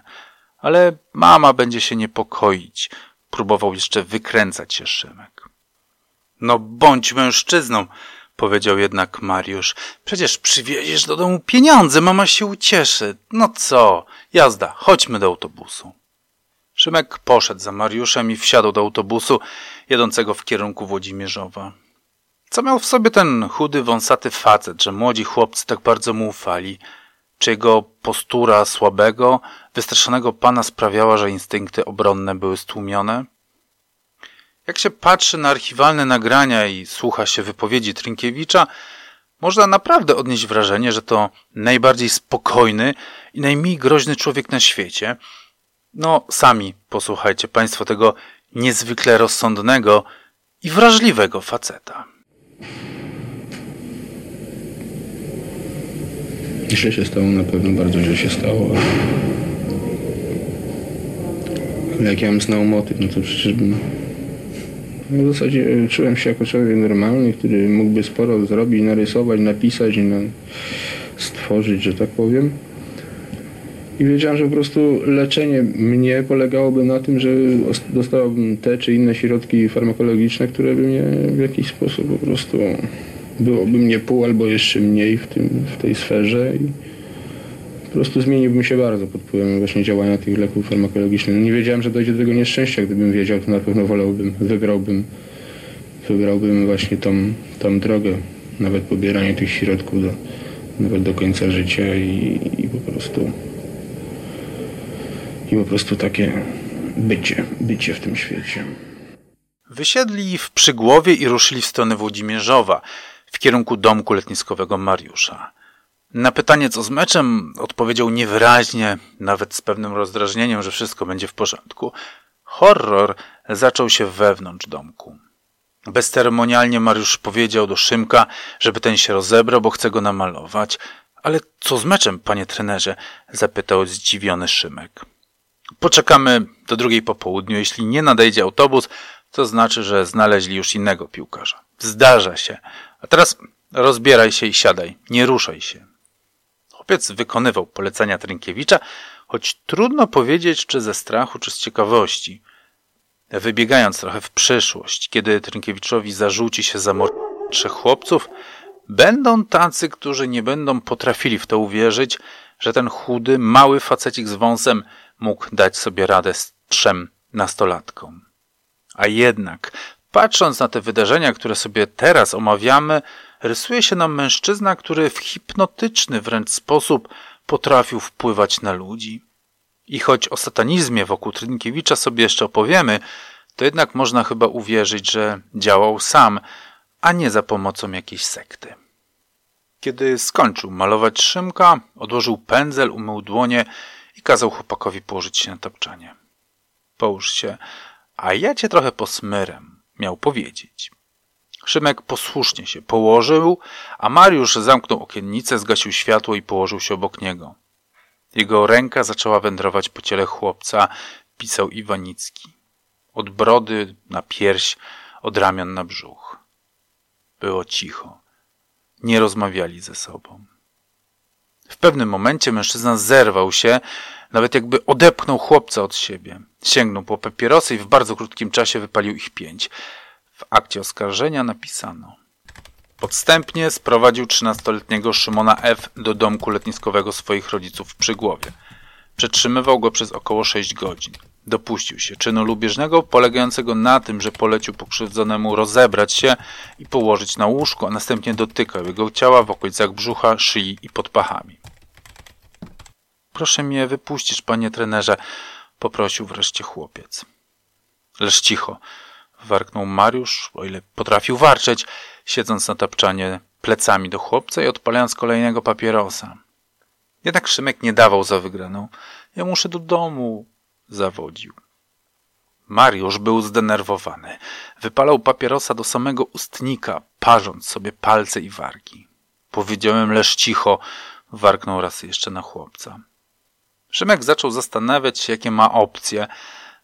[SPEAKER 1] Ale mama będzie się niepokoić. Próbował jeszcze wykręcać się Szymek. No bądź mężczyzną, powiedział jednak Mariusz. Przecież przywieziesz do domu pieniądze, mama się ucieszy. No co, jazda, chodźmy do autobusu. Szymek poszedł za Mariuszem i wsiadł do autobusu jadącego w kierunku Włodzimierzowa. Co miał w sobie ten chudy, wąsaty facet, że młodzi chłopcy tak bardzo mu ufali? Czy jego postura słabego, wystraszonego pana sprawiała, że instynkty obronne były stłumione? Jak się patrzy na archiwalne nagrania i słucha się wypowiedzi Trinkiewicza, można naprawdę odnieść wrażenie, że to najbardziej spokojny i najmniej groźny człowiek na świecie. No, sami posłuchajcie Państwo tego niezwykle rozsądnego i wrażliwego faceta.
[SPEAKER 2] Źle się stało, na pewno bardzo źle się stało. Ale jak ja bym znał motyw, no to przecież bym no w zasadzie e, czułem się jako człowiek normalny, który mógłby sporo zrobić, narysować, napisać, no, stworzyć, że tak powiem. I wiedziałem, że po prostu leczenie mnie polegałoby na tym, że dostałbym te czy inne środki farmakologiczne, które by mnie w jakiś sposób po prostu byłoby mnie pół albo jeszcze mniej w, tym, w tej sferze. I prostu zmieniłbym się bardzo pod wpływem właśnie działania tych leków farmakologicznych. Nie wiedziałem, że dojdzie do tego nieszczęścia. Gdybym wiedział, to na pewno wolałbym, wybrałbym, wybrałbym właśnie tą, tą drogę, nawet pobieranie tych środków do, nawet do końca życia i, i po prostu i po prostu takie bycie, bycie w tym świecie.
[SPEAKER 1] Wysiedli w Przygłowie i ruszyli w stronę Włodzimierzowa, w kierunku domku letniskowego Mariusza. Na pytanie co z meczem odpowiedział niewyraźnie, nawet z pewnym rozdrażnieniem, że wszystko będzie w porządku. Horror zaczął się wewnątrz domku. Bezceremonialnie Mariusz powiedział do Szymka, żeby ten się rozebrał, bo chce go namalować. Ale co z meczem, panie trenerze? zapytał zdziwiony Szymek. Poczekamy do drugiej po południu. Jeśli nie nadejdzie autobus, to znaczy, że znaleźli już innego piłkarza. Zdarza się. A teraz rozbieraj się i siadaj. Nie ruszaj się. Chłopiec wykonywał polecenia Trynkiewicza, choć trudno powiedzieć, czy ze strachu, czy z ciekawości. Wybiegając trochę w przyszłość, kiedy Trynkiewiczowi zarzuci się za trzech chłopców, będą tacy, którzy nie będą potrafili w to uwierzyć, że ten chudy, mały facecik z wąsem mógł dać sobie radę z trzem nastolatkom. A jednak, patrząc na te wydarzenia, które sobie teraz omawiamy, rysuje się nam mężczyzna, który w hipnotyczny wręcz sposób potrafił wpływać na ludzi. I choć o satanizmie wokół Trynkiewicza sobie jeszcze opowiemy, to jednak można chyba uwierzyć, że działał sam, a nie za pomocą jakiejś sekty. Kiedy skończył malować Szymka, odłożył pędzel, umył dłonie i kazał chłopakowi położyć się na tapczanie. Połóż się, a ja cię trochę posmyrem, miał powiedzieć. Szymek posłusznie się położył, a Mariusz zamknął okiennicę, zgasił światło i położył się obok niego. Jego ręka zaczęła wędrować po ciele chłopca, pisał Iwanicki. Od brody na pierś, od ramion na brzuch. Było cicho. Nie rozmawiali ze sobą. pewnym momencie mężczyzna zerwał się, nawet jakby odepchnął chłopca od siebie. Sięgnął po papierosy i w bardzo krótkim czasie wypalił ich pięć. W akcie oskarżenia napisano. Podstępnie sprowadził 13-letniego Szymona F. do domku letniskowego swoich rodziców przy głowie. Przetrzymywał go przez około 6 godzin. Dopuścił się czynu lubieżnego polegającego na tym, że polecił pokrzywdzonemu rozebrać się i położyć na łóżku, a następnie dotykał jego ciała w okolicach brzucha, szyi i pod pachami. Proszę mnie wypuścić, panie trenerze, poprosił wreszcie chłopiec. Lecz cicho, warknął Mariusz, o ile potrafił warczeć, siedząc na tapczanie plecami do chłopca i odpalając kolejnego papierosa. Jednak Szymek nie dawał za wygraną. Ja muszę do domu, zawodził. Mariusz był zdenerwowany. Wypalał papierosa do samego ustnika, parząc sobie palce i wargi. Powiedziałem leż cicho, warknął raz jeszcze na chłopca. Szymek zaczął zastanawiać się, jakie ma opcje,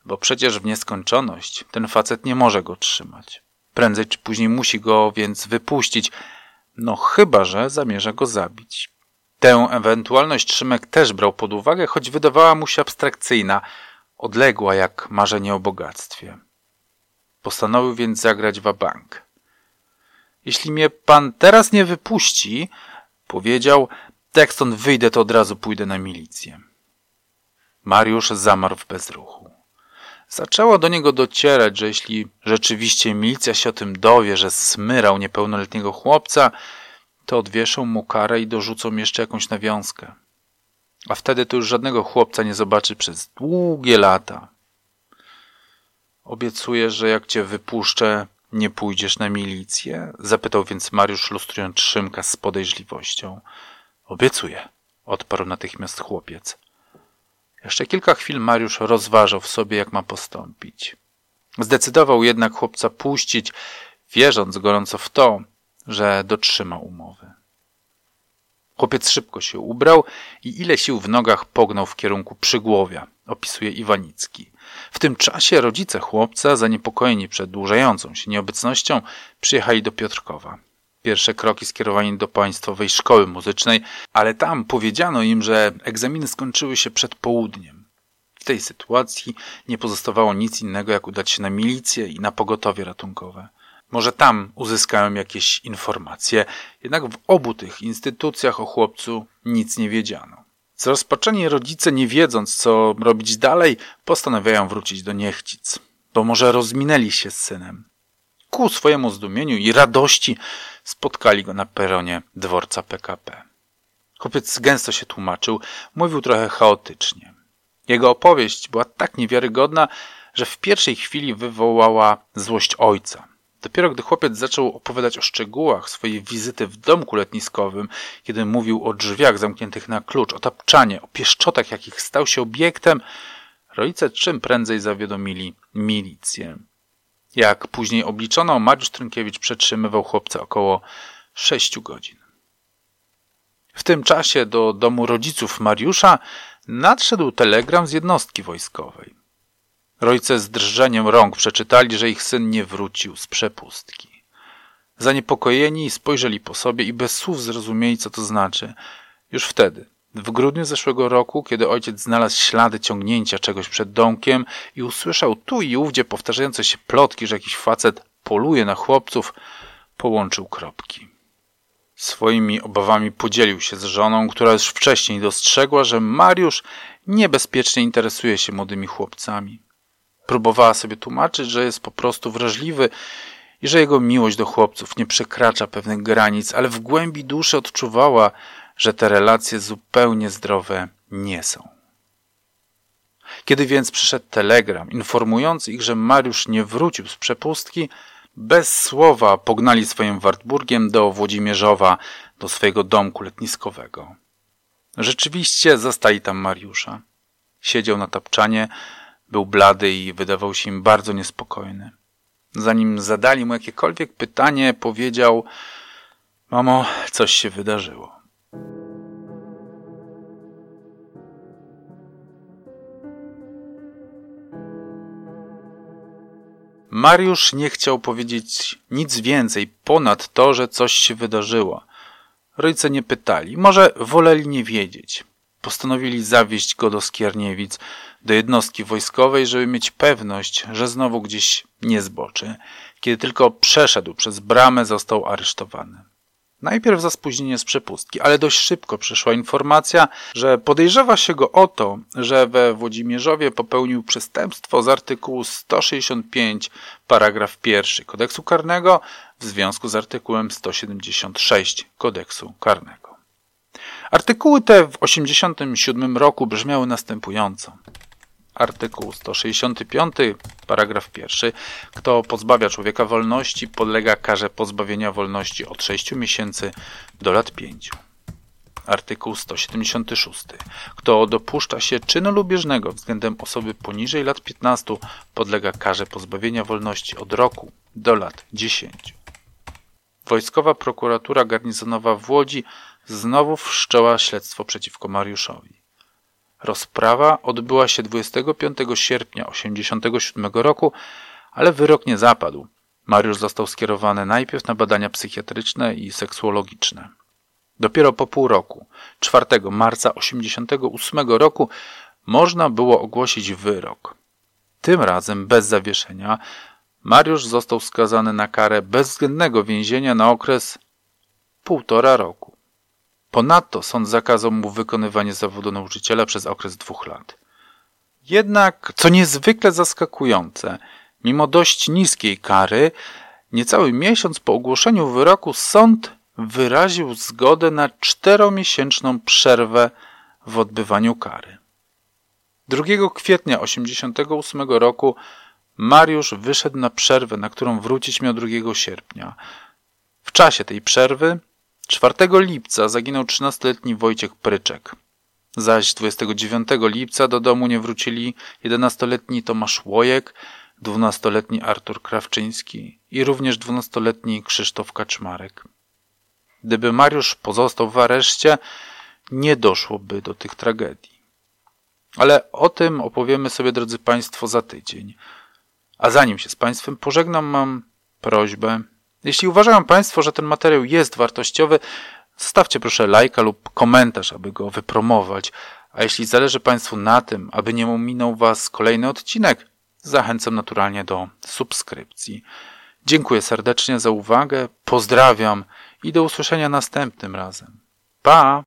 [SPEAKER 1] bo przecież w nieskończoność ten facet nie może go trzymać. Prędzej czy później musi go więc wypuścić, no chyba, że zamierza go zabić. Tę ewentualność Szymek też brał pod uwagę, choć wydawała mu się abstrakcyjna, odległa jak marzenie o bogactwie. Postanowił więc zagrać w bank. Jeśli mnie pan teraz nie wypuści, powiedział, tak stąd wyjdę, to od razu pójdę na milicję. Mariusz zamarł w bezruchu. Zaczęło do niego docierać, że jeśli rzeczywiście milicja się o tym dowie, że smyrał niepełnoletniego chłopca, to odwieszą mu karę i dorzucą jeszcze jakąś nawiązkę. A wtedy to już żadnego chłopca nie zobaczy przez długie lata. Obiecuję, że jak cię wypuszczę, nie pójdziesz na milicję? Zapytał więc Mariusz, lustrując Szymka z podejrzliwością. Obiecuję, odparł natychmiast chłopiec. Jeszcze kilka chwil Mariusz rozważał w sobie, jak ma postąpić. Zdecydował jednak chłopca puścić, wierząc gorąco w to, że dotrzyma umowy. Chłopiec szybko się ubrał i ile sił w nogach pognął w kierunku przygłowia, opisuje Iwanicki. W tym czasie rodzice chłopca, zaniepokojeni przedłużającą się nieobecnością, przyjechali do Piotrkowa. Pierwsze kroki skierowani do Państwowej Szkoły Muzycznej, ale tam powiedziano im, że egzaminy skończyły się przed południem. W tej sytuacji nie pozostawało nic innego, jak udać się na milicję i na pogotowie ratunkowe. Może tam uzyskałem jakieś informacje, jednak w obu tych instytucjach o chłopcu nic nie wiedziano. Zrozpaczeni rodzice, nie wiedząc co robić dalej, postanawiają wrócić do Niechcic, bo może rozminęli się z synem. Ku swojemu zdumieniu i radości spotkali go na peronie dworca PKP. Chłopiec gęsto się tłumaczył, mówił trochę chaotycznie. Jego opowieść była tak niewiarygodna, że w pierwszej chwili wywołała złość ojca. Dopiero gdy chłopiec zaczął opowiadać o szczegółach swojej wizyty w domku letniskowym, kiedy mówił o drzwiach zamkniętych na klucz, o tapczanie, o pieszczotach, jakich stał się obiektem, rodzice czym prędzej zawiadomili milicję. Jak później obliczono, Mariusz Trynkiewicz przetrzymywał chłopca około sześciu godzin. W tym czasie do domu rodziców Mariusza nadszedł telegram z jednostki wojskowej. Rodzice z drżeniem rąk przeczytali, że ich syn nie wrócił z przepustki. Zaniepokojeni spojrzeli po sobie i bez słów zrozumieli, co to znaczy. Już wtedy, w grudniu zeszłego roku, kiedy ojciec znalazł ślady ciągnięcia czegoś przed domkiem i usłyszał tu i ówdzie powtarzające się plotki, że jakiś facet poluje na chłopców, połączył kropki. Swoimi obawami podzielił się z żoną, która już wcześniej dostrzegła, że Mariusz niebezpiecznie interesuje się młodymi chłopcami. Próbowała sobie tłumaczyć, że jest po prostu wrażliwy i że jego miłość do chłopców nie przekracza pewnych granic, ale w głębi duszy odczuwała, że te relacje zupełnie zdrowe nie są. Kiedy więc przyszedł telegram informujący ich, że Mariusz nie wrócił z przepustki, bez słowa pognali swoim Wartburgiem do Włodzimierzowa, do swojego domku letniskowego. Rzeczywiście zastali tam Mariusza. Siedział na tapczanie, był blady i wydawał się im bardzo niespokojny. Zanim zadali mu jakiekolwiek pytanie, powiedział: Mamo, coś się wydarzyło. Mariusz nie chciał powiedzieć nic więcej ponad to, że coś się wydarzyło. Rodzice nie pytali, może woleli nie wiedzieć. Postanowili zawieźć go do Skierniewic, do jednostki wojskowej, żeby mieć pewność, że znowu gdzieś nie zboczy. Kiedy tylko przeszedł przez bramę, został aresztowany. Najpierw za spóźnienie z przepustki, ale dość szybko przyszła informacja, że podejrzewa się go o to, że we Włodzimierzowie popełnił przestępstwo z artykułu 165 paragraf 1 kodeksu karnego w związku z artykułem 176 kodeksu karnego. Artykuły te w 1987 roku brzmiały następująco artykuł 165, paragraf pierwszy. Kto pozbawia człowieka wolności, podlega karze pozbawienia wolności od 6 miesięcy do lat 5. Artykuł 176. Kto dopuszcza się czynu lubieżnego względem osoby poniżej lat 15, podlega karze pozbawienia wolności od roku do lat 10. Wojskowa prokuratura garnizonowa w Łodzi znowu wszczęła śledztwo przeciwko Mariuszowi. Rozprawa odbyła się 25 sierpnia 1987 roku, ale wyrok nie zapadł. Mariusz został skierowany najpierw na badania psychiatryczne i seksuologiczne. Dopiero po pół roku, 4 marca 1988 roku, można było ogłosić wyrok. Tym razem bez zawieszenia Mariusz został skazany na karę bezwzględnego więzienia na okres półtora roku. Ponadto sąd zakazał mu wykonywanie zawodu nauczyciela przez okres dwóch lat. Jednak, co niezwykle zaskakujące, mimo dość niskiej kary, niecały miesiąc po ogłoszeniu wyroku sąd wyraził zgodę na czteromiesięczną przerwę w odbywaniu kary. 2 kwietnia 1988 roku Mariusz wyszedł na przerwę, na którą wrócić miał 2 sierpnia. W czasie tej przerwy 4 lipca zaginął 13-letni Wojciech Pryczek. Zaś 29 lipca do domu nie wrócili 11-letni Tomasz Łojek, 12-letni Artur Krawczyński i również 12-letni Krzysztof Kaczmarek. Gdyby Mariusz pozostał w areszcie, nie doszłoby do tych tragedii. Ale o tym opowiemy sobie, drodzy Państwo, za tydzień. A zanim się z Państwem pożegnam, mam prośbę, jeśli uważają Państwo, że ten materiał jest wartościowy, zostawcie proszę lajka lub komentarz, aby go wypromować. A jeśli zależy Państwu na tym, aby nie ominął Was kolejny odcinek, zachęcam naturalnie do subskrypcji. Dziękuję serdecznie za uwagę, pozdrawiam i do usłyszenia następnym razem. Pa!